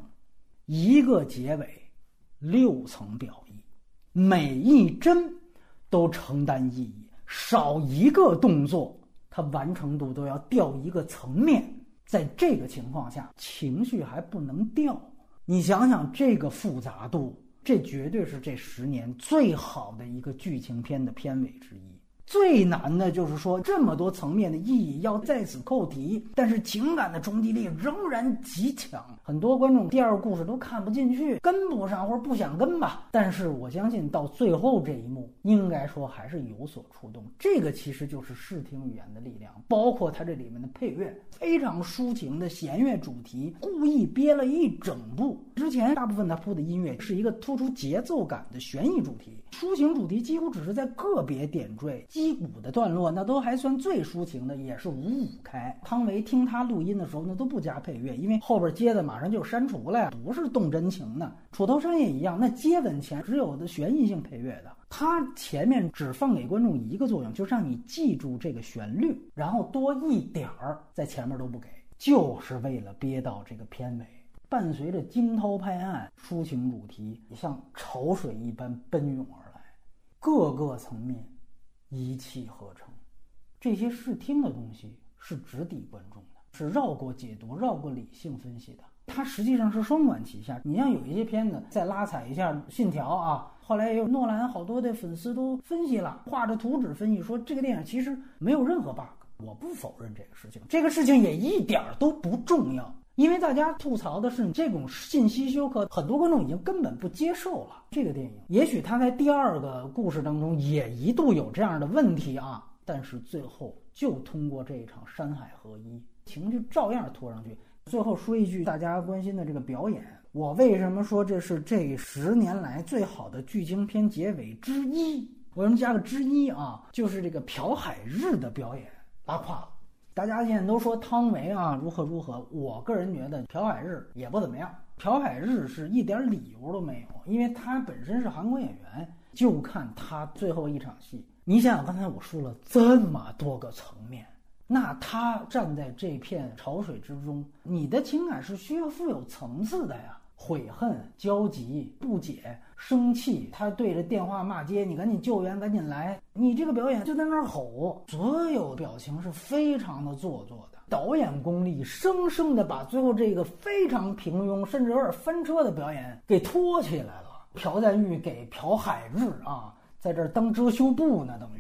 一个结尾，六层表意，每一帧都承担意义。少一个动作，它完成度都要掉一个层面。在这个情况下，情绪还不能掉。你想想这个复杂度，这绝对是这十年最好的一个剧情片的片尾之一。最难的就是说，这么多层面的意义要在此扣题，但是情感的冲击力仍然极强。很多观众第二故事都看不进去，跟不上或者不想跟吧。但是我相信到最后这一幕，应该说还是有所触动。这个其实就是视听语言的力量，包括它这里面的配乐，非常抒情的弦乐主题，故意憋了一整部。之前大部分他铺的音乐是一个突出节奏感的悬疑主题，抒情主题几乎只是在个别点缀。击鼓的段落，那都还算最抒情的，也是五五开。汤唯听他录音的时候，那都不加配乐，因为后边接的马马上就删除了呀，不是动真情的。楚头山也一样，那接吻前只有的悬疑性配乐的，它前面只放给观众一个作用，就是让你记住这个旋律，然后多一点儿在前面都不给，就是为了憋到这个片尾，伴随着惊涛拍岸，抒情主题像潮水一般奔涌而来，各个层面。一气呵成，这些视听的东西是直抵观众的，是绕过解读、绕过理性分析的。它实际上是双管齐下。你像有一些片子，再拉踩一下《信条》啊，后来也有诺兰好多的粉丝都分析了，画着图纸分析说这个电影其实没有任何 bug。我不否认这个事情，这个事情也一点儿都不重要，因为大家吐槽的是这种信息休克，很多观众已经根本不接受了这个电影。也许他在第二个故事当中也一度有这样的问题啊，但是最后就通过这一场山海合一，情绪照样拖上去。最后说一句大家关心的这个表演，我为什么说这是这十年来最好的剧情片结尾之一？我什么加个之一啊？就是这个朴海日的表演拉胯了。大家现在都说汤唯啊如何如何，我个人觉得朴海日也不怎么样。朴海日是一点理由都没有，因为他本身是韩国演员，就看他最后一场戏。你想想，刚才我说了这么多个层面。那他站在这片潮水之中，你的情感是需要富有层次的呀，悔恨、焦急、不解、生气。他对着电话骂街，你赶紧救援，赶紧来！你这个表演就在那儿吼，所有表情是非常的做作的。导演功力生生的把最后这个非常平庸，甚至有点翻车的表演给托起来了。朴赞玉给朴海日啊，在这儿当遮羞布呢，等于。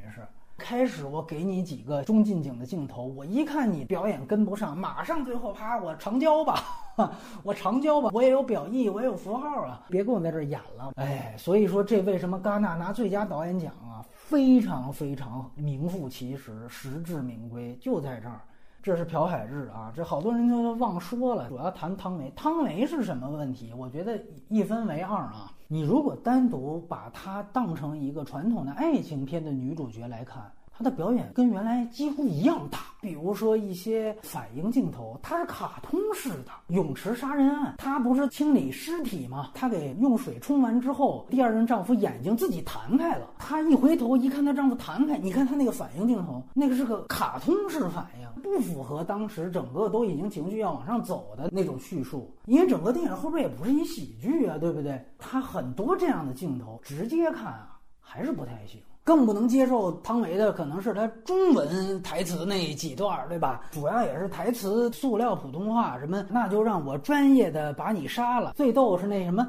开始我给你几个中近景的镜头，我一看你表演跟不上，马上最后啪，我长焦吧，我长焦吧，我也有表意，我也有符号啊，别跟我在这儿演了。哎，所以说这为什么戛纳拿最佳导演奖啊，非常非常名副其实，实至名归，就在这儿。这是朴海日啊，这好多人都忘说了，主要谈汤唯。汤唯是什么问题？我觉得一分为二啊。你如果单独把她当成一个传统的爱情片的女主角来看。他的表演跟原来几乎一样大，比如说一些反应镜头，它是卡通式的泳池杀人案，他不是清理尸体吗？他给用水冲完之后，第二任丈夫眼睛自己弹开了，她一回头一看，她丈夫弹开，你看她那个反应镜头，那个是个卡通式反应，不符合当时整个都已经情绪要往上走的那种叙述，因为整个电影后边也不是一喜剧啊，对不对？他很多这样的镜头，直接看啊，还是不太行。更不能接受汤唯的可能是他中文台词那几段，对吧？主要也是台词塑料普通话，什么那就让我专业的把你杀了。最逗是那什么，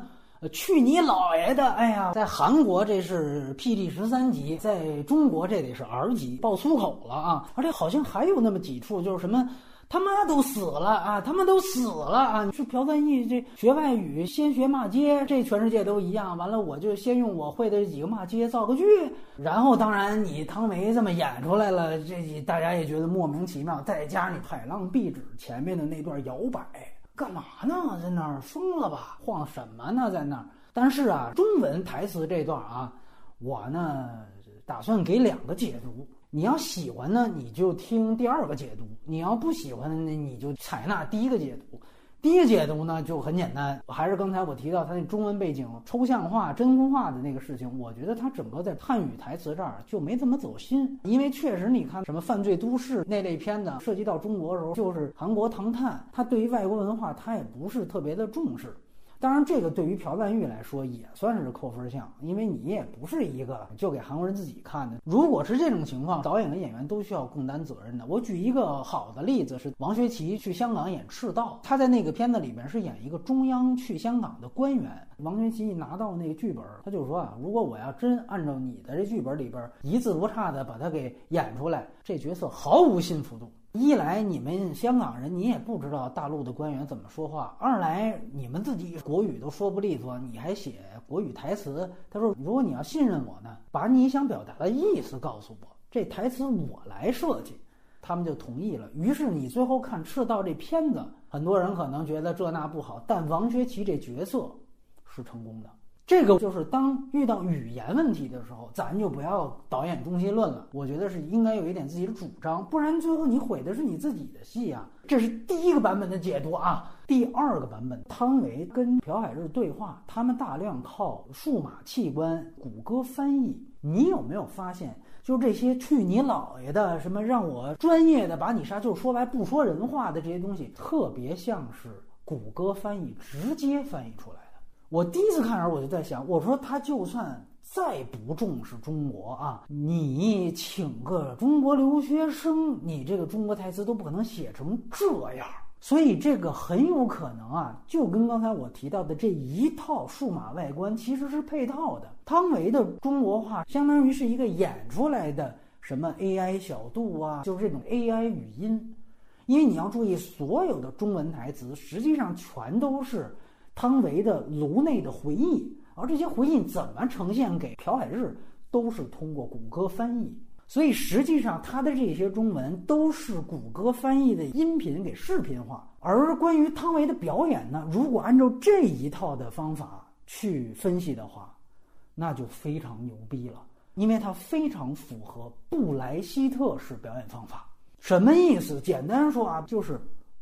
去你姥爷的！哎呀，在韩国这是 PG 十三级，在中国这得是 R 级，爆粗口了啊！而且好像还有那么几处，就是什么。他妈都死了啊！他们都死了啊！你是朴赞义这学外语，先学骂街，这全世界都一样。完了，我就先用我会的这几个骂街造个句，然后当然你汤唯这么演出来了，这大家也觉得莫名其妙。再加上你海浪壁纸前面的那段摇摆，干嘛呢？在那儿疯了吧？晃什么呢？在那儿？但是啊，中文台词这段啊，我呢打算给两个解读。你要喜欢呢，你就听第二个解读；你要不喜欢呢，你就采纳第一个解读。第一个解读呢就很简单，还是刚才我提到他那中文背景抽象化、真空化的那个事情。我觉得他整个在汉语台词这儿就没怎么走心，因为确实你看什么犯罪都市那类片子涉及到中国的时候，就是韩国唐探，他对于外国文化他也不是特别的重视。当然，这个对于朴赞玉来说也算是扣分项，因为你也不是一个就给韩国人自己看的。如果是这种情况，导演跟演员都需要共担责任的。我举一个好的例子是王学圻去香港演《赤道》，他在那个片子里边是演一个中央去香港的官员。王学圻一拿到那个剧本，他就说啊，如果我要真按照你的这剧本里边一字不差的把它给演出来，这角色毫无信服度。一来你们香港人，你也不知道大陆的官员怎么说话；二来你们自己国语都说不利索，你还写国语台词。他说：“如果你要信任我呢，把你想表达的意思告诉我，这台词我来设计。”他们就同意了。于是你最后看《赤道》这片子，很多人可能觉得这那不好，但王学圻这角色是成功的。这个就是当遇到语言问题的时候，咱就不要导演中心论了。我觉得是应该有一点自己的主张，不然最后你毁的是你自己的戏啊。这是第一个版本的解读啊。第二个版本，汤唯跟朴海日对话，他们大量靠数码器官、谷歌翻译。你有没有发现，就这些去你姥爷的什么让我专业的把你杀，就是说白不说人话的这些东西，特别像是谷歌翻译直接翻译出来。我第一次看的时候，我就在想，我说他就算再不重视中国啊，你请个中国留学生，你这个中国台词都不可能写成这样。所以这个很有可能啊，就跟刚才我提到的这一套数码外观其实是配套的。汤唯的中国话相当于是一个演出来的什么 AI 小度啊，就是这种 AI 语音。因为你要注意，所有的中文台词实际上全都是汤唯的颅内的回忆，而这些回忆怎么呈现给朴海日，都是通过谷歌翻译。所以实际上，他的这些中文都是谷歌翻译的音频给视频化。而关于汤唯的表演呢，如果按照这一套的方法去分析的话，那就非常牛逼了，因为它非常符合布莱希特式表演方法。什么意思？简单说啊，就是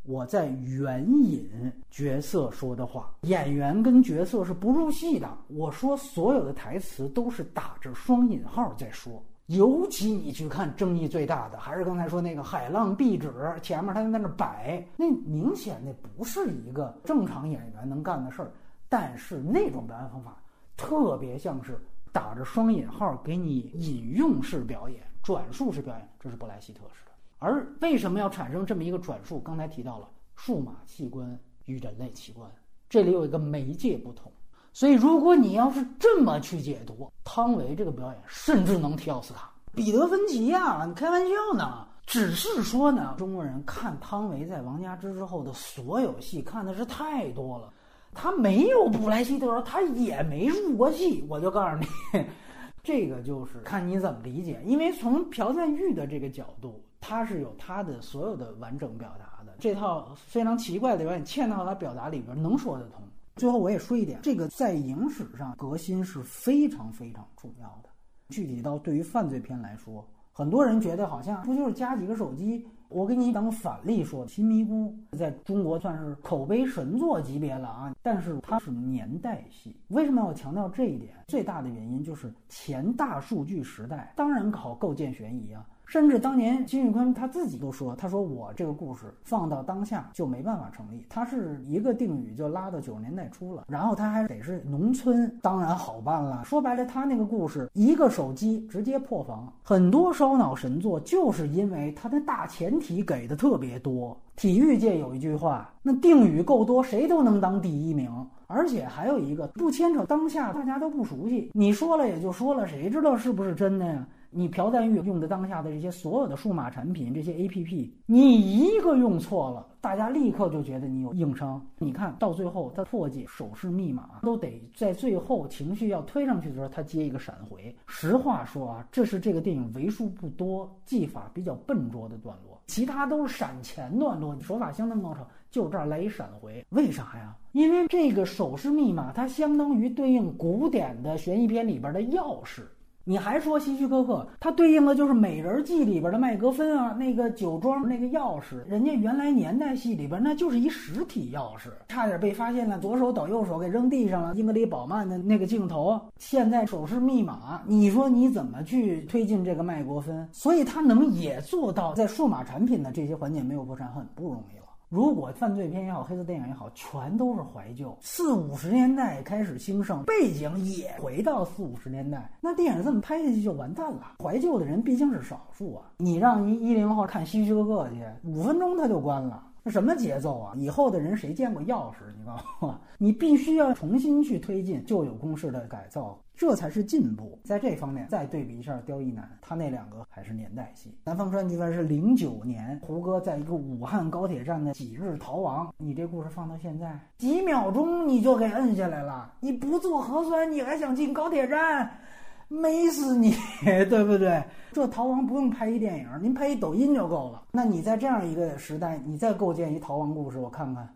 我在援引角色说的话，演员跟角色是不入戏的。我说所有的台词都是打着双引号在说。尤其你去看争议最大的，还是刚才说那个海浪壁纸前面，他在那摆，那明显那不是一个正常演员能干的事儿。但是那种表演方法特别像是打着双引号给你引用式表演、转述式表演，这是布莱希特式。而为什么要产生这么一个转述？刚才提到了数码器官与人类器官，这里有一个媒介不同。所以，如果你要是这么去解读汤唯这个表演，甚至能提奥斯卡。彼得芬奇呀，你开玩笑呢？只是说呢，中国人看汤唯在《王家之》之后的所有戏看的是太多了，他没有布莱希特，他也没入过戏。我就告诉你，这个就是看你怎么理解。因为从朴赞玉的这个角度，他是有他的所有的完整表达的，这套非常奇怪的表演嵌到他表达里边，能说得通。最后我也说一点，这个在影史上革新是非常非常重要的。具体到对于犯罪片来说，很多人觉得好像不就是加几个手机？我给你当反例说，《新迷宫》在中国算是口碑神作级别了啊，但是它是年代戏。为什么要强调这一点？最大的原因就是前大数据时代，当然考构建悬疑啊。甚至当年金玉坤他自己都说：“他说我这个故事放到当下就没办法成立，他是一个定语就拉到九十年代初了，然后他还得是农村，当然好办了。说白了，他那个故事一个手机直接破防，很多烧脑神作就是因为他的大前提给的特别多。体育界有一句话，那定语够多，谁都能当第一名。而且还有一个不牵扯当下，大家都不熟悉，你说了也就说了，谁知道是不是真的呀？”你朴赞玉用的当下的这些所有的数码产品，这些 A P P，你一个用错了，大家立刻就觉得你有硬伤。你看到最后，他破解手势密码都得在最后情绪要推上去的时候，他接一个闪回。实话说啊，这是这个电影为数不多技法比较笨拙的段落，其他都是闪前段落，手法相当高超。就这儿来一闪回，为啥呀？因为这个手势密码它相当于对应古典的悬疑片里边的钥匙。你还说希区柯克，它对应的就是《美人计》里边的麦格芬啊，那个酒庄那个钥匙，人家原来年代戏里边那就是一实体钥匙，差点被发现了，左手倒右手给扔地上了。英格丽·宝曼的那个镜头，现在手势密码，你说你怎么去推进这个麦格芬？所以他能也做到在数码产品的这些环节没有破产，很不容易。如果犯罪片也好，黑色电影也好，全都是怀旧，四五十年代开始兴盛，背景也回到四五十年代，那电影这么拍下去就完蛋了。怀旧的人毕竟是少数啊，你让一一零后看希区柯克去，五分钟他就关了。什么节奏啊！以后的人谁见过钥匙？你告诉我，你必须要重新去推进旧有公式的改造，这才是进步。在这方面，再对比一下《刁亦男》，他那两个还是年代戏。《南方川剧团》是零九年，胡歌在一个武汉高铁站的几日逃亡。你这故事放到现在，几秒钟你就给摁下来了。你不做核酸，你还想进高铁站？美死你，对不对？这逃亡不用拍一电影，您拍一抖音就够了。那你在这样一个时代，你再构建一逃亡故事，我看看，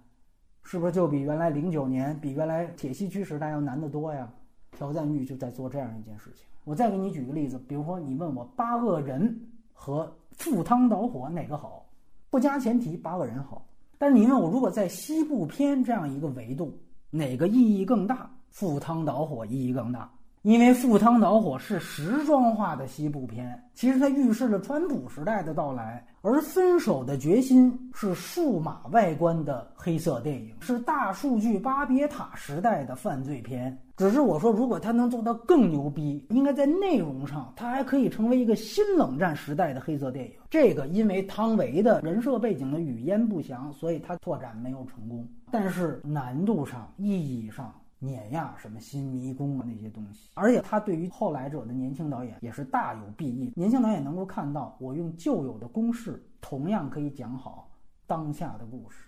是不是就比原来零九年、比原来铁西区时代要难得多呀？朴赞玉就在做这样一件事情。我再给你举个例子，比如说你问我八恶人和赴汤蹈火哪个好，不加前提，八恶人好。但是你问我，如果在西部片这样一个维度，哪个意义更大？赴汤蹈火意义更大。因为《赴汤蹈火》是时装化的西部片，其实它预示了川普时代的到来；而《分手的决心》是数码外观的黑色电影，是大数据巴别塔时代的犯罪片。只是我说，如果它能做到更牛逼，应该在内容上，它还可以成为一个新冷战时代的黑色电影。这个因为汤唯的人设背景的语焉不详，所以它拓展没有成功。但是难度上、意义上。碾压什么新迷宫啊那些东西，而且他对于后来者的年轻导演也是大有裨益。年轻导演能够看到，我用旧有的公式，同样可以讲好当下的故事。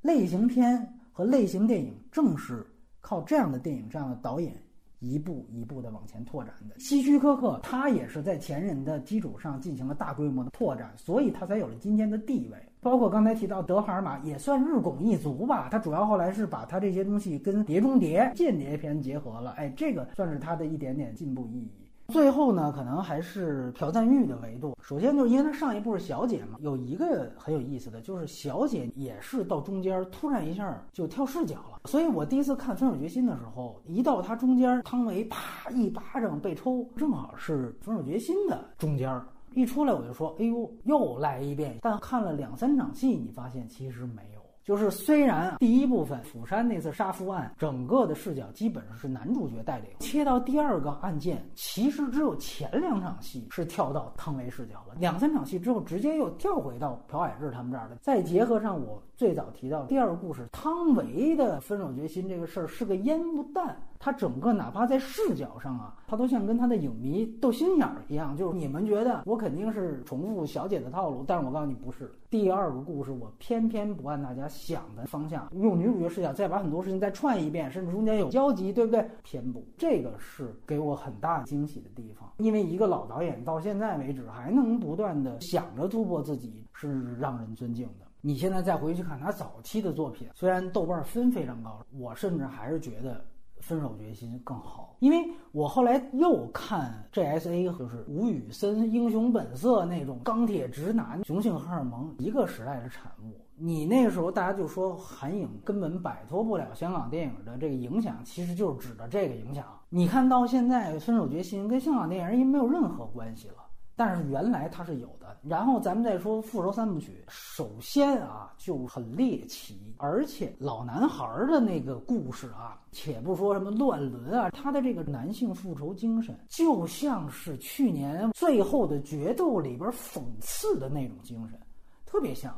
类型片和类型电影正是靠这样的电影、这样的导演。一步一步的往前拓展的，希区柯克他也是在前人的基础上进行了大规模的拓展，所以他才有了今天的地位。包括刚才提到德哈尔玛也算日拱一卒吧，他主要后来是把他这些东西跟《碟中谍》间谍片结合了，哎，这个算是他的一点点进步意义。最后呢，可能还是朴赞玉的维度。首先就是因为他上一部是小姐嘛，有一个很有意思的就是小姐也是到中间突然一下就跳视角了。所以我第一次看《分手决心》的时候，一到他中间，汤唯啪一巴掌被抽，正好是《分手决心》的中间，一出来我就说：“哎呦，又来一遍。”但看了两三场戏，你发现其实没。就是虽然第一部分釜山那次杀夫案，整个的视角基本上是男主角带领，切到第二个案件，其实只有前两场戏是跳到汤唯视角了，两三场戏之后直接又跳回到朴海志他们这儿了。再结合上我最早提到第二个故事，汤唯的分手决心这个事儿是个烟雾弹。他整个哪怕在视角上啊，他都像跟他的影迷斗心眼儿一样，就是你们觉得我肯定是重复小姐的套路，但是我告诉你不是。第二个故事我偏偏不按大家想的方向，用女主角视角再把很多事情再串一遍，甚至中间有交集，对不对？偏不，这个是给我很大惊喜的地方。因为一个老导演到现在为止还能不断的想着突破自己，是让人尊敬的。你现在再回去看他早期的作品，虽然豆瓣分非常高，我甚至还是觉得。分手决心更好，因为我后来又看 J.S.A，就是吴宇森英雄本色那种钢铁直男雄性荷尔蒙一个时代的产物。你那个时候大家就说韩影根本摆脱不了香港电影的这个影响，其实就是指的这个影响。你看到现在分手决心跟香港电影已经没有任何关系了。但是原来它是有的，然后咱们再说《复仇三部曲》，首先啊就很猎奇，而且老男孩的那个故事啊，且不说什么乱伦啊，他的这个男性复仇精神，就像是去年最后的决斗里边讽刺的那种精神，特别像。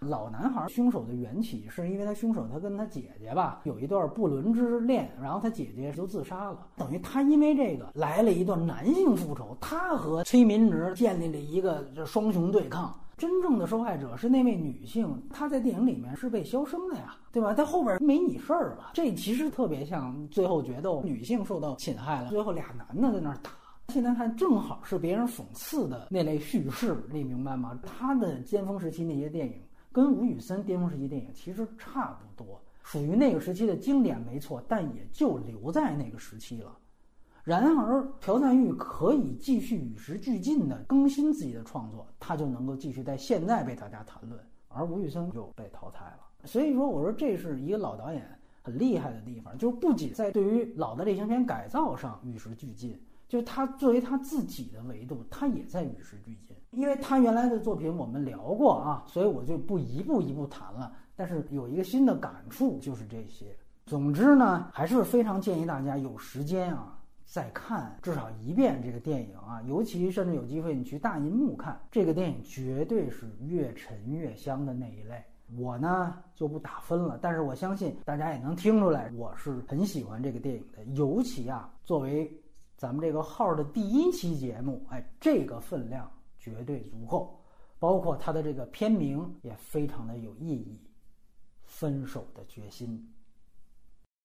老男孩凶手的缘起是因为他凶手他跟他姐姐吧有一段不伦之恋，然后他姐姐就自杀了，等于他因为这个来了一段男性复仇，他和崔民植建立了一个双雄对抗。真正的受害者是那位女性，她在电影里面是被消声的呀，对吧？在后边没你事儿了。这其实特别像最后决斗，女性受到侵害了，最后俩男的在那儿打。现在看正好是别人讽刺的那类叙事，你明白吗？他的巅峰时期那些电影。跟吴宇森巅峰时期电影其实差不多，属于那个时期的经典，没错，但也就留在那个时期了。然而，朴赞玉可以继续与时俱进的更新自己的创作，他就能够继续在现在被大家谈论，而吴宇森就被淘汰了。所以说，我说这是一个老导演很厉害的地方，就是不仅在对于老的类型片改造上与时俱进。就是他作为他自己的维度，他也在与时俱进。因为他原来的作品我们聊过啊，所以我就不一步一步谈了。但是有一个新的感触，就是这些。总之呢，还是非常建议大家有时间啊，再看至少一遍这个电影啊，尤其甚至有机会你去大银幕看这个电影，绝对是越沉越香的那一类。我呢就不打分了，但是我相信大家也能听出来，我是很喜欢这个电影的，尤其啊作为。咱们这个号的第一期节目，哎，这个分量绝对足够，包括它的这个片名也非常的有意义，《分手的决心》。